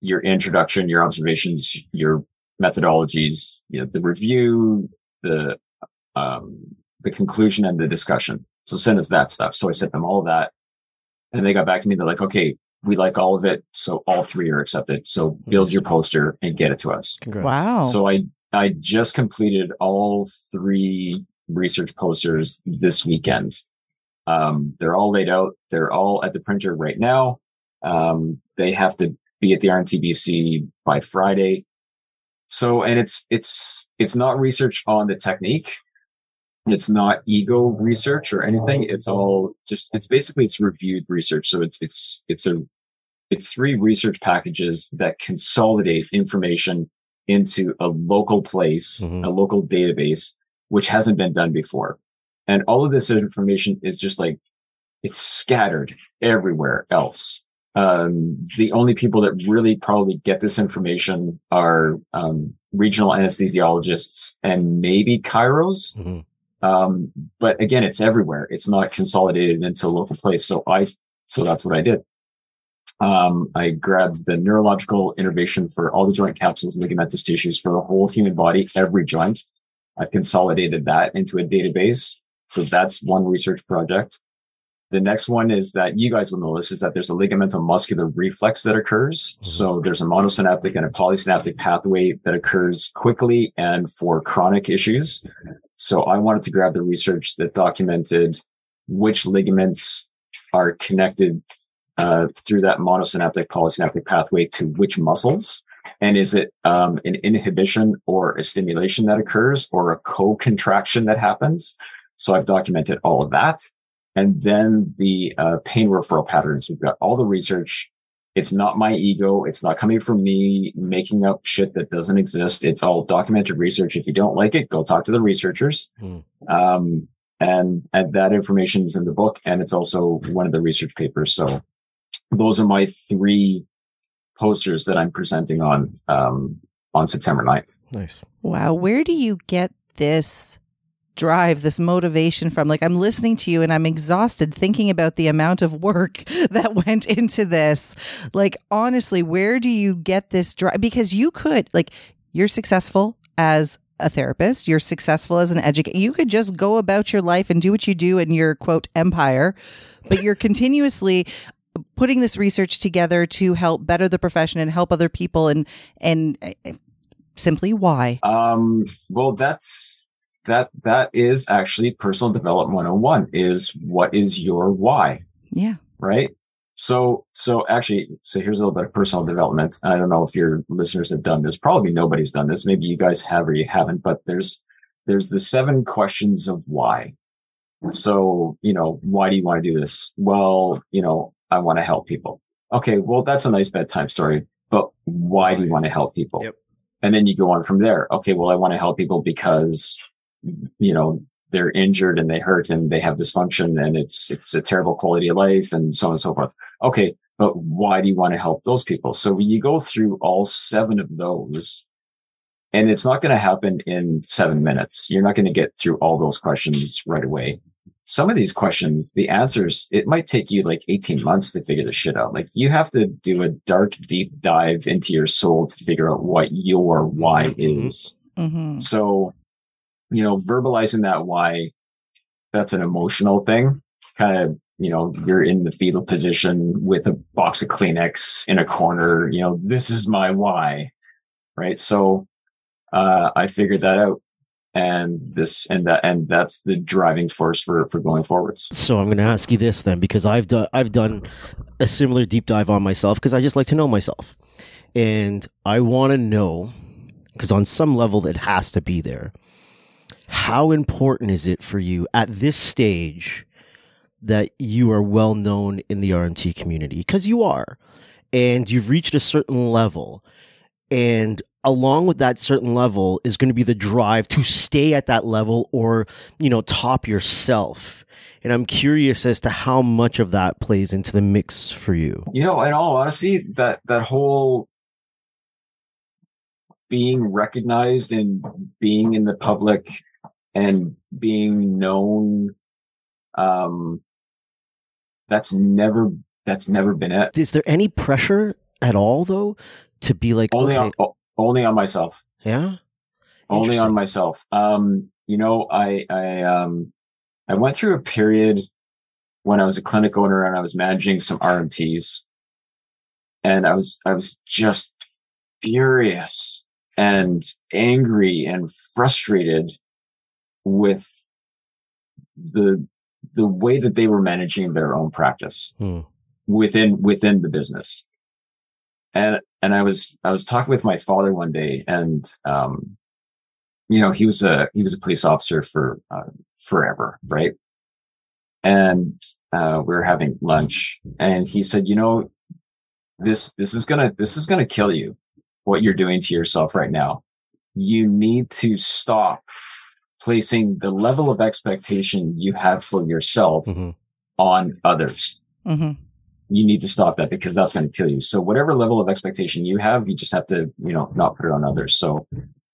your introduction, your observations, your methodologies, you know, the review, the, um, the conclusion and the discussion. So send us that stuff. So I sent them all that and they got back to me. They're like, okay, we like all of it. So all three are accepted. So build your poster and get it to us. Congrats. Wow. So I, I just completed all three research posters this weekend. Um, they're all laid out. They're all at the printer right now. Um, they have to be at the RMTBC by Friday. So, and it's, it's, it's not research on the technique. It's not ego research or anything. It's all just, it's basically, it's reviewed research. So it's, it's, it's a, it's three research packages that consolidate information into a local place, Mhm. a local database, which hasn't been done before. And all of this information is just like, it's scattered everywhere else. Um, the only people that really probably get this information are, um, regional anesthesiologists and maybe chiros. Mhm. Um, but again, it's everywhere. It's not consolidated into a local place. So I, so that's what I did. Um, I grabbed the neurological innervation for all the joint capsules, and ligamentous tissues for the whole human body, every joint. I've consolidated that into a database. So that's one research project. The next one is that you guys will notice is that there's a ligamental muscular reflex that occurs. Mhm. So there's a monosynaptic and a polysynaptic pathway that occurs quickly and for chronic issues. So I wanted to grab the research that documented which ligaments are connected uh, through that monosynaptic polysynaptic pathway to which muscles. And is it um, an inhibition or a stimulation that occurs or a co-contraction that happens? So I've documented all of that. And then the uh, pain referral patterns. We've got all the research. It's not my ego. It's not coming from me making up shit that doesn't exist. It's all documented research. If you don't like it, go talk to the researchers. Hmm. Um, and, and that information is in the book and it's also one of the research papers. So those are my three posters that I'm presenting on, um, on September 9th. Nice. Wow. Where do you get this drive, this motivation from? Like, I'm listening to you and I'm exhausted thinking about the amount of work that went into this. Like, honestly, where do you get this drive? Because you could, like, you're successful as a therapist, you're successful as an educator. You could just go about your life and do what you do in your quote empire, but you're continuously putting this research together to help better the profession and help other people and and uh, simply why Um, well, that's, that, that is actually personal development 101 is what is your why? yeah right? So, so actually, so here's a little bit of personal development. I don't know if your listeners have done this. Probably nobody's done this. Maybe you guys have or you haven't, but there's, there's the seven questions of why. So, you know, why do you want to do this? Well, you know, I want to help people. Okay. Well, that's a nice bedtime story, but why do you want to help people? Yep. And then you go on from there. Okay. Well, I want to help people because, you know, they're injured and they hurt and they have dysfunction and it's, it's a terrible quality of life and so on and so forth. Okay. But why do you want to help those people? So when you go through all seven of those, and it's not going to happen in seven minutes. You're not going to get through all those questions right away. Some of these questions, the answers, it might take you like 18 months to figure this shit out. Like you have to do a dark, deep dive into your soul to figure out what your why Mhm. is. hmm So, you know, verbalizing that why, that's an emotional thing. Kind of, you know, you're in the fetal position with a box of Kleenex in a corner, you know, this is my why. Right. So, uh, I figured that out and this and that, and that's the driving force for, for going forwards. So I'm going to ask you this then, because I've done I've done a similar deep dive on myself because I just like to know myself, and I want to know because on some level it has to be there. How important is it for you at this stage that you are well known in the RMT community? Because you are, and you've reached a certain level. And along with that certain level is going to be the drive to stay at that level or, you know, top yourself. And I'm curious as to how much of that plays into the mix for you. You know, in all honesty, that that whole being recognized and being in the public and being known, um, that's never that's never been it. Is there any pressure at all though to be like Only okay, on only on myself. yeah? only on myself. Um, you know, I, I, um, I went through a period when I was a clinic owner and I was managing some RMTs and I was, I was just furious and angry and frustrated with the, the way that they were managing their own practice Hmm. within, within the business. And, and I was, I was talking with my father one day and, um, you know, he was a, he was a police officer for, uh, forever, right? And, uh, we were having lunch and he said, you know, this, this is gonna, this is gonna kill you, what you're doing to yourself right now. You need to stop placing the level of expectation you have for yourself Mhm. on others hmm you need to stop that because that's going to kill you. So whatever level of expectation you have, you just have to, you know, not put it on others. So,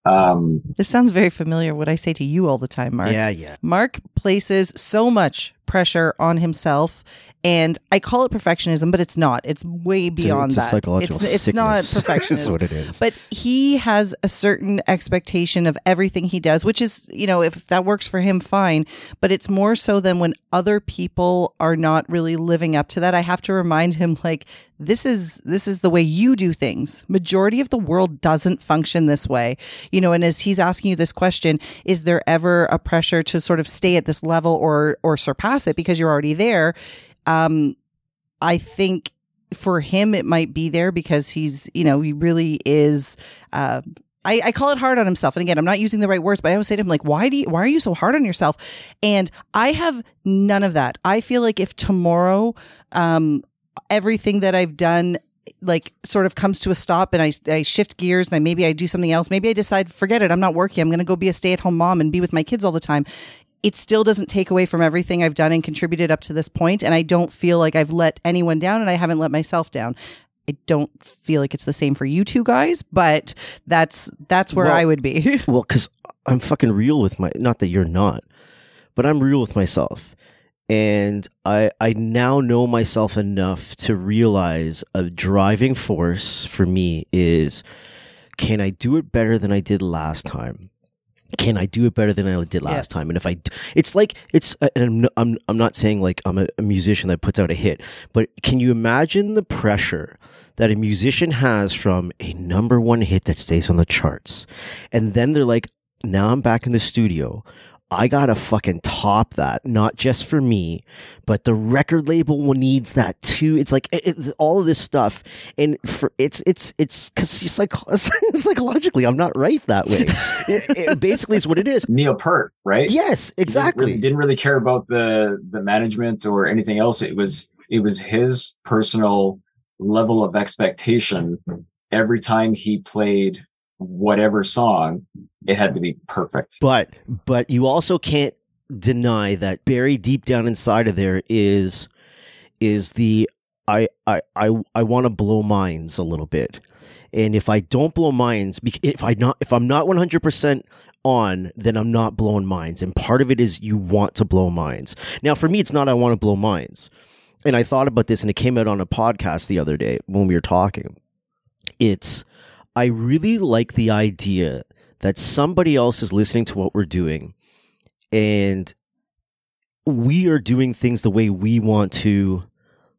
um, This sounds very familiar. What I say to you all the time, Mark. Yeah, yeah. Mark places so much pressure on himself, and I call it perfectionism, but it's not. It's way It's a- beyond it's a that. psychological it's it's not perfectionism. That's what it is. But he has a certain expectation of everything he does, which is, you know, if that works for him, fine. But it's more so than when other people are not really living up to that. I have to remind him, like, this is this is the way you do things. Majority of the world doesn't function this way, you know. And as he's asking you this question, is there ever a pressure to sort of stay at this level or or surpass it because you're already there? Um, I think for him it might be there because he's you know he really is uh, I, I call it hard on himself and again i'm not using the right words but i always say to him like why do you why are you so hard on yourself and i have none of that i feel like if tomorrow um everything that i've done like sort of comes to a stop and I, I shift gears and I, maybe I do something else. Maybe I decide, forget it. I'm not working. I'm going to go be a stay at home mom and be with my kids all the time. It still doesn't take away from everything I've done and contributed up to this point, And I don't feel like I've let anyone down and I haven't let myself down. I don't feel like it's the same for you two guys, but that's that's where Well- I would be. Well, because I'm fucking real with my. Not that you're not, but I'm real with myself, and I I now know myself enough to realize a driving force for me is, can I do it better than I did last time? Can I do it better than I did Yeah. last time? And if I, it's like it's. uh, And I'm, I'm I'm not saying like I'm a, a musician that puts out a hit, but can you imagine the pressure that a musician has from a number one hit that stays on the charts, and then they're like, now I'm back in the studio. I gotta fucking top that, not just for me, but the record label needs that too. It's like it, it- all of this stuff, and for it's it's it's because psych- psychologically, I'm not right that way. it, basically is what it is. Neil Peart, right? Yes, He didn't exactly. really, didn't really care about the the management or anything else. It was it was his personal level of expectation every time he played whatever song. It had to be perfect. But but you also can't deny that buried deep down inside of there is is the I I I, I want to blow minds a little bit. And if I don't blow minds, if I not if I'm not 100% on, then I'm not blowing minds. And part of it is you want to blow minds. Now for me it's not I want to blow minds. And I thought about this and it came out on a podcast the other day when we were talking. It's I really like the idea that somebody else is listening to what we're doing and we are doing things the way we want to,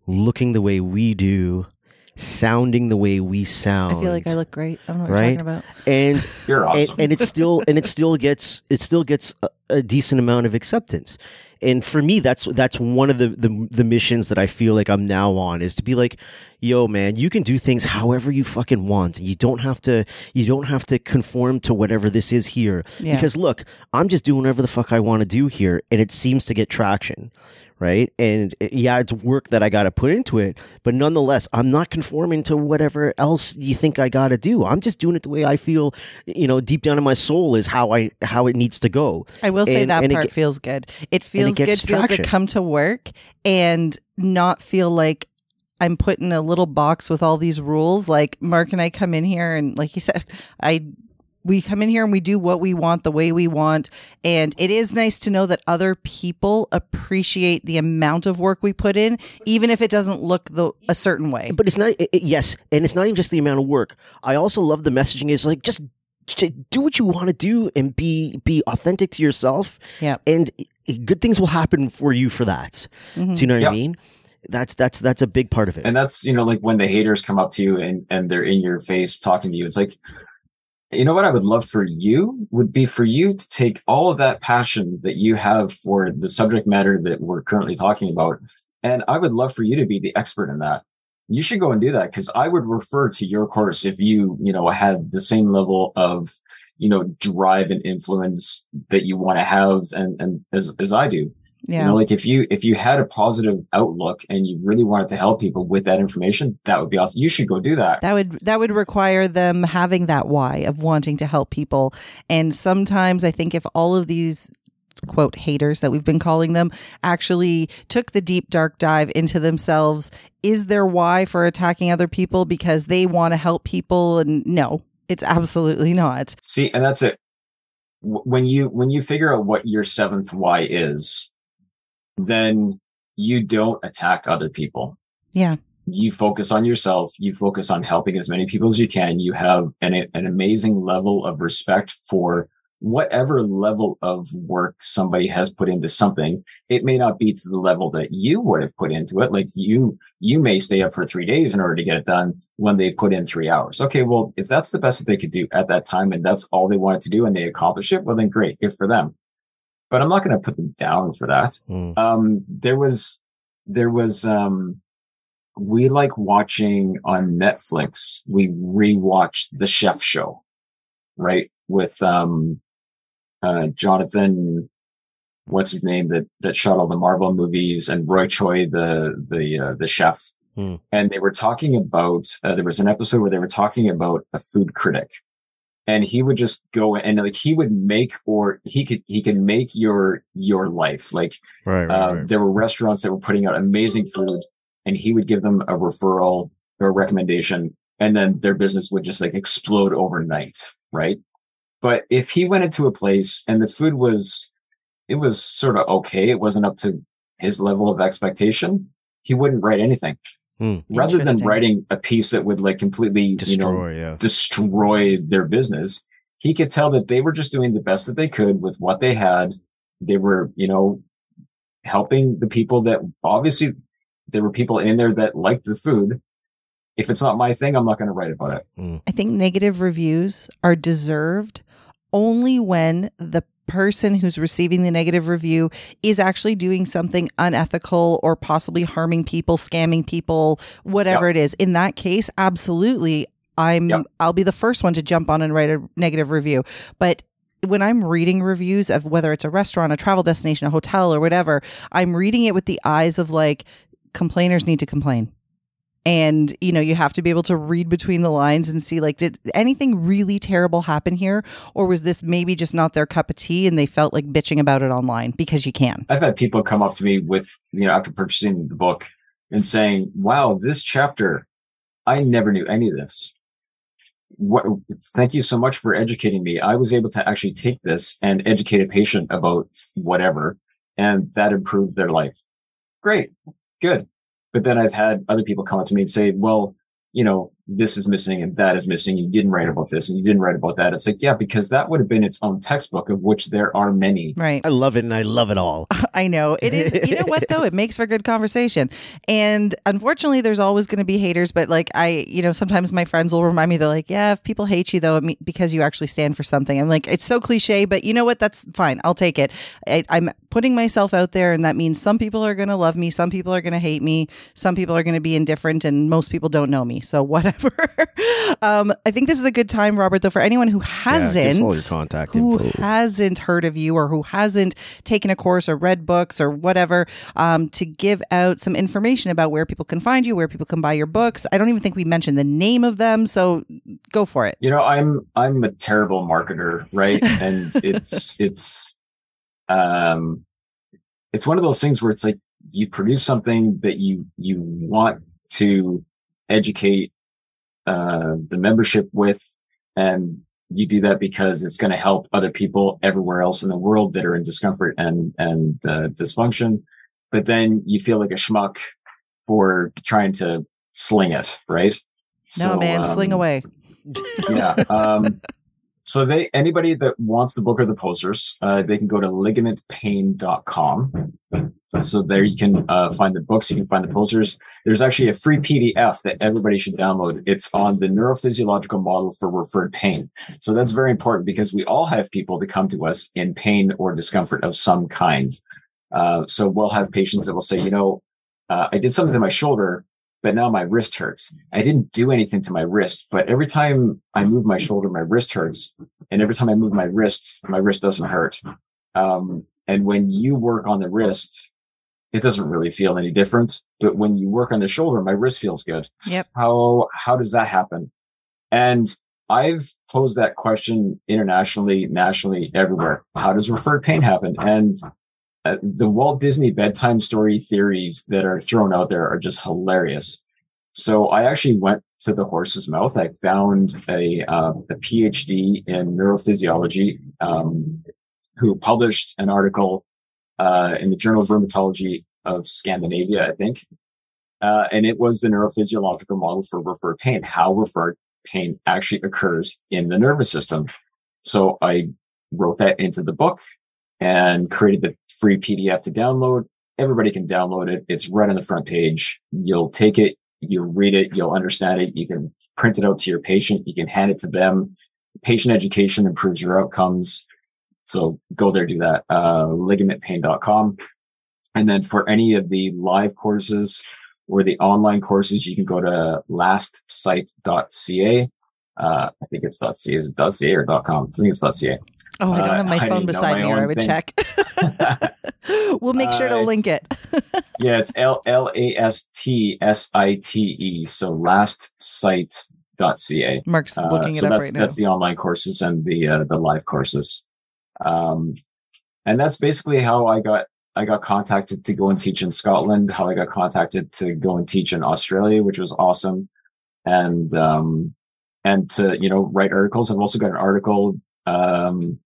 looking the way we do, sounding the way we sound. I feel like I look great. I don't know what Right? you're talking about. and You're awesome. and, and it still and it still gets it still gets a, a decent amount of acceptance and for me that's that's one of the, the the missions that i feel like i'm now on is to be like yo man you can do things however you fucking want. And you don't have to you don't have to conform to whatever this is here. Yeah. because look i'm just doing whatever the fuck i want to do here and it seems to get traction right and uh, yeah it's work that i got to put into it but nonetheless i'm not conforming to whatever else you think i got to do i'm just doing it the way i feel you know deep down in my soul is how i how it needs to go I will say And- that and it part ge- feels good. It feels gets good to be able to come to work and not feel like I'm put in a little box with all these rules. Like Mark and I come in here and like he said, I we come in here and we do what we want the way we want. And it is nice to know that other people appreciate the amount of work we put in, even if it doesn't look the a certain way. but it's not it, it- yes and it's not even just the amount of work i also love the messaging is like just, do what you want to do and be be authentic to yourself Yeah. and good things will happen for you for that Mhm. do you know what Yeah. i mean that's that's that's a big part of it and that's you know like when the haters come up to you and and they're in your face talking to you it's like you know what i would love for you would be for you to take all of that passion that you have for the subject matter that we're currently talking about and i would love for you to be the expert in that. You should go and do that because i would refer to your course if you you know had the same level of you know drive and influence that you want to have and and as as i do Yeah. you know, like if you if you had a positive outlook and you really wanted to help people with that information, that would be awesome. You should go do that. That would that would require them having that why of wanting to help people. And sometimes I think if all of these quote haters that we've been calling them actually took the deep dark dive into themselves, is their why for attacking other people because they want to help people and no, it's absolutely not. See, and that's it. When you when you figure out what your seventh why is, then you don't attack other people. Yeah. You focus on yourself. You focus on helping as many people as you can. You have an an amazing level of respect for whatever level of work somebody has put into something, it may not be to the level that you would have put into it. Like you, you may stay up for three days in order to get it done when they put in three hours. Okay. Well, if that's the best that they could do at that time and that's all they wanted to do and they accomplish it, well, then great. Good for them. But I'm not going to put them down for that. Mm. Um, there was, there was, um, we like watching on Netflix. We rewatched the chef show, right? With, um, uh, Jonathan, what's his name that, that shot all the Marvel movies and Roy Choi, the, the, uh, the chef. Hmm. And they were talking about, uh, there was an episode where they were talking about a food critic and he would just go and like he would make or he could, he could make your, your life. Like, right right, uh, right. there were restaurants that were putting out amazing food and he would give them a referral or a recommendation and then their business would just like explode overnight. Right. But if he went into a place and the food was, it was sort of okay. It wasn't up to his level of expectation. He wouldn't write anything Hmm. rather than writing a piece that would like completely, you know, destroy yeah destroy their business. He could tell that they were just doing the best that they could with what they had. They were, you know, helping the people that obviously there were people in there that liked the food. If it's not my thing, I'm not going to write about it. I think negative reviews are deserved only when the person who's receiving the negative review is actually doing something unethical or possibly harming people, scamming people, whatever it is. In that case, absolutely I'm Yep. I'll be the first one to jump on and write a negative review. But when I'm reading reviews of whether it's a restaurant, a travel destination, a hotel or whatever, I'm reading it with the eyes of like complainers need to complain and you know you have to be able to read between the lines and see like did anything really terrible happen here or was this maybe just not their cup of tea and they felt like bitching about it online because you can I've had people come up to me with, you know, after purchasing the book and saying, wow, this chapter, I never knew any of this. What, thank you so much for educating me. I was able to actually take this and educate a patient about whatever, and that improved their life. Great. Good. But then I've had other people come up to me and say, well, you know, this is missing and that is missing. You didn't write about this and you didn't write about that. It's like, yeah, because that would have been its own textbook of which there are many. Right. I love it and I love it all. I know. It is. You know what, though? It makes for good conversation. And unfortunately, there's always going to be haters. But like, I, you know, sometimes my friends will remind me, they're like, yeah, if people hate you, though, it me- because you actually stand for something. I'm like, it's so cliche, but you know what? That's fine. I'll take it. I, I'm putting myself out there, and that means some people are going to love me, some people are going to hate me, some people are going to be indifferent, and most people don't know me. So whatever. um, I think this is a good time, Robert, though, for anyone who Yeah, give us hasn't all your contact who info. hasn't heard of you or who hasn't taken a course or read books or whatever um, to give out some information about where people can find you where people can buy your books i don't even think we mentioned the name of them so go for it You know, I'm I'm a terrible marketer, right? And it's it's um it's one of those things where it's like you produce something that you you want to educate uh the membership with and you do that because it's going to help other people everywhere else in the world that are in discomfort and and uh, dysfunction but then you feel like a schmuck for trying to sling it right no man sling um, away yeah. Um, so they anybody that wants the book or the posters, uh, they can go to ligamentpain.com. So there you can uh, find the books, you can find the posters. There's actually a free PDF that everybody should download. It's on the neurophysiological model for referred pain. So that's very important because we all have people that come to us in pain or discomfort of some kind. Uh, so we'll have patients that will say, you know, uh, I did something to my shoulder, but now my wrist hurts. I didn't do anything to my wrist, but every time I move my shoulder, my wrist hurts. And every time I move my wrists, my wrist doesn't hurt. Um, and when you work on the wrist, it doesn't really feel any different. But when you work on the shoulder, my wrist feels good. Yep. How, how does that happen? And I've posed that question internationally, nationally, everywhere. How does referred pain happen? And uh, the Walt Disney bedtime story theories that are thrown out there are just hilarious. So I actually went to the horse's mouth. I found a, uh, a PhD in neurophysiology, um, who published an article, uh, in the Journal of Rheumatology of Scandinavia, I think. Uh, and it was the neurophysiological model for referred pain, how referred pain actually occurs in the nervous system. So I wrote that into the book and created the free PDF to download. Everybody can download it. It's right on the front page. You'll take it, you read it, you'll understand it. You can print it out to your patient. You can hand it to them. Patient education improves your outcomes. So go there, do that. Uh, ligamentpain.com. And then for any of the live courses or the online courses, you can go to lastsite.ca. Uh, I think it's .ca. Is it .ca or .com? I think it's .ca. oh i don't Uh, have my I phone beside my me or i would thing. check we'll make sure to Uh, link it yeah, it's L L A S T S I T E. So lastsite.ca. mark's Uh, looking it so up that's right now that's the online courses and the uh, the live courses. Um, and that's basically how I got I got contacted to go and teach in Scotland. How I got contacted to go and teach in Australia, which was awesome, and um, and to you know write articles. I've also got an article um,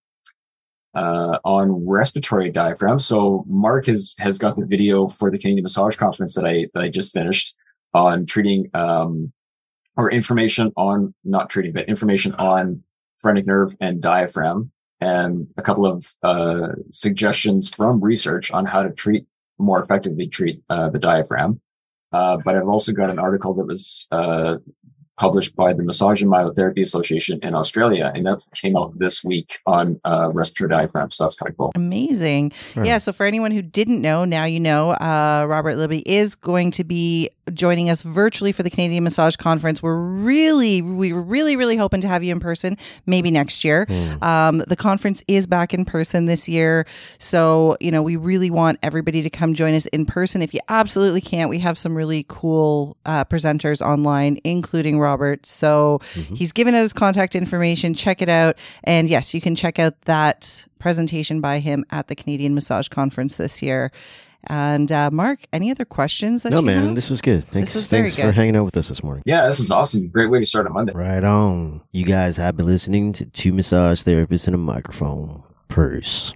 uh, on respiratory diaphragm. So Mark has has got the video for the Canadian Massage Conference that I that I just finished on treating um, or information on not treating but information on phrenic nerve and diaphragm and a couple of uh, suggestions from research on how to treat more effectively treat uh, the diaphragm. Uh, but I've also got an article that was uh, published by the Massage and Myotherapy Association in Australia, and that came out this week on uh, respiratory diaphragm. So that's kind of cool. Amazing. Right. Yeah. So, for anyone who didn't know, now you know, uh, Robert Libby is going to be joining us virtually for the Canadian Massage Conference. We're really, we're really, really hoping to have you in person maybe next year. Hmm. Um, the conference is back in person this year. So, you know, we really want everybody to come join us in person. If you absolutely can't, we have some really cool uh, presenters online, including Robert. So Mhm. he's given out his contact information. Check it out. And yes, you can check out that presentation by him at the Canadian Massage Conference this year. And uh, Mark, any other questions that No, you man, have? this was good. Thanks, was very thanks for hanging out with us this morning. Yeah, this is awesome. Great way to start a Monday. Right on. You guys have been listening to two massage therapists and a microphone. Purse.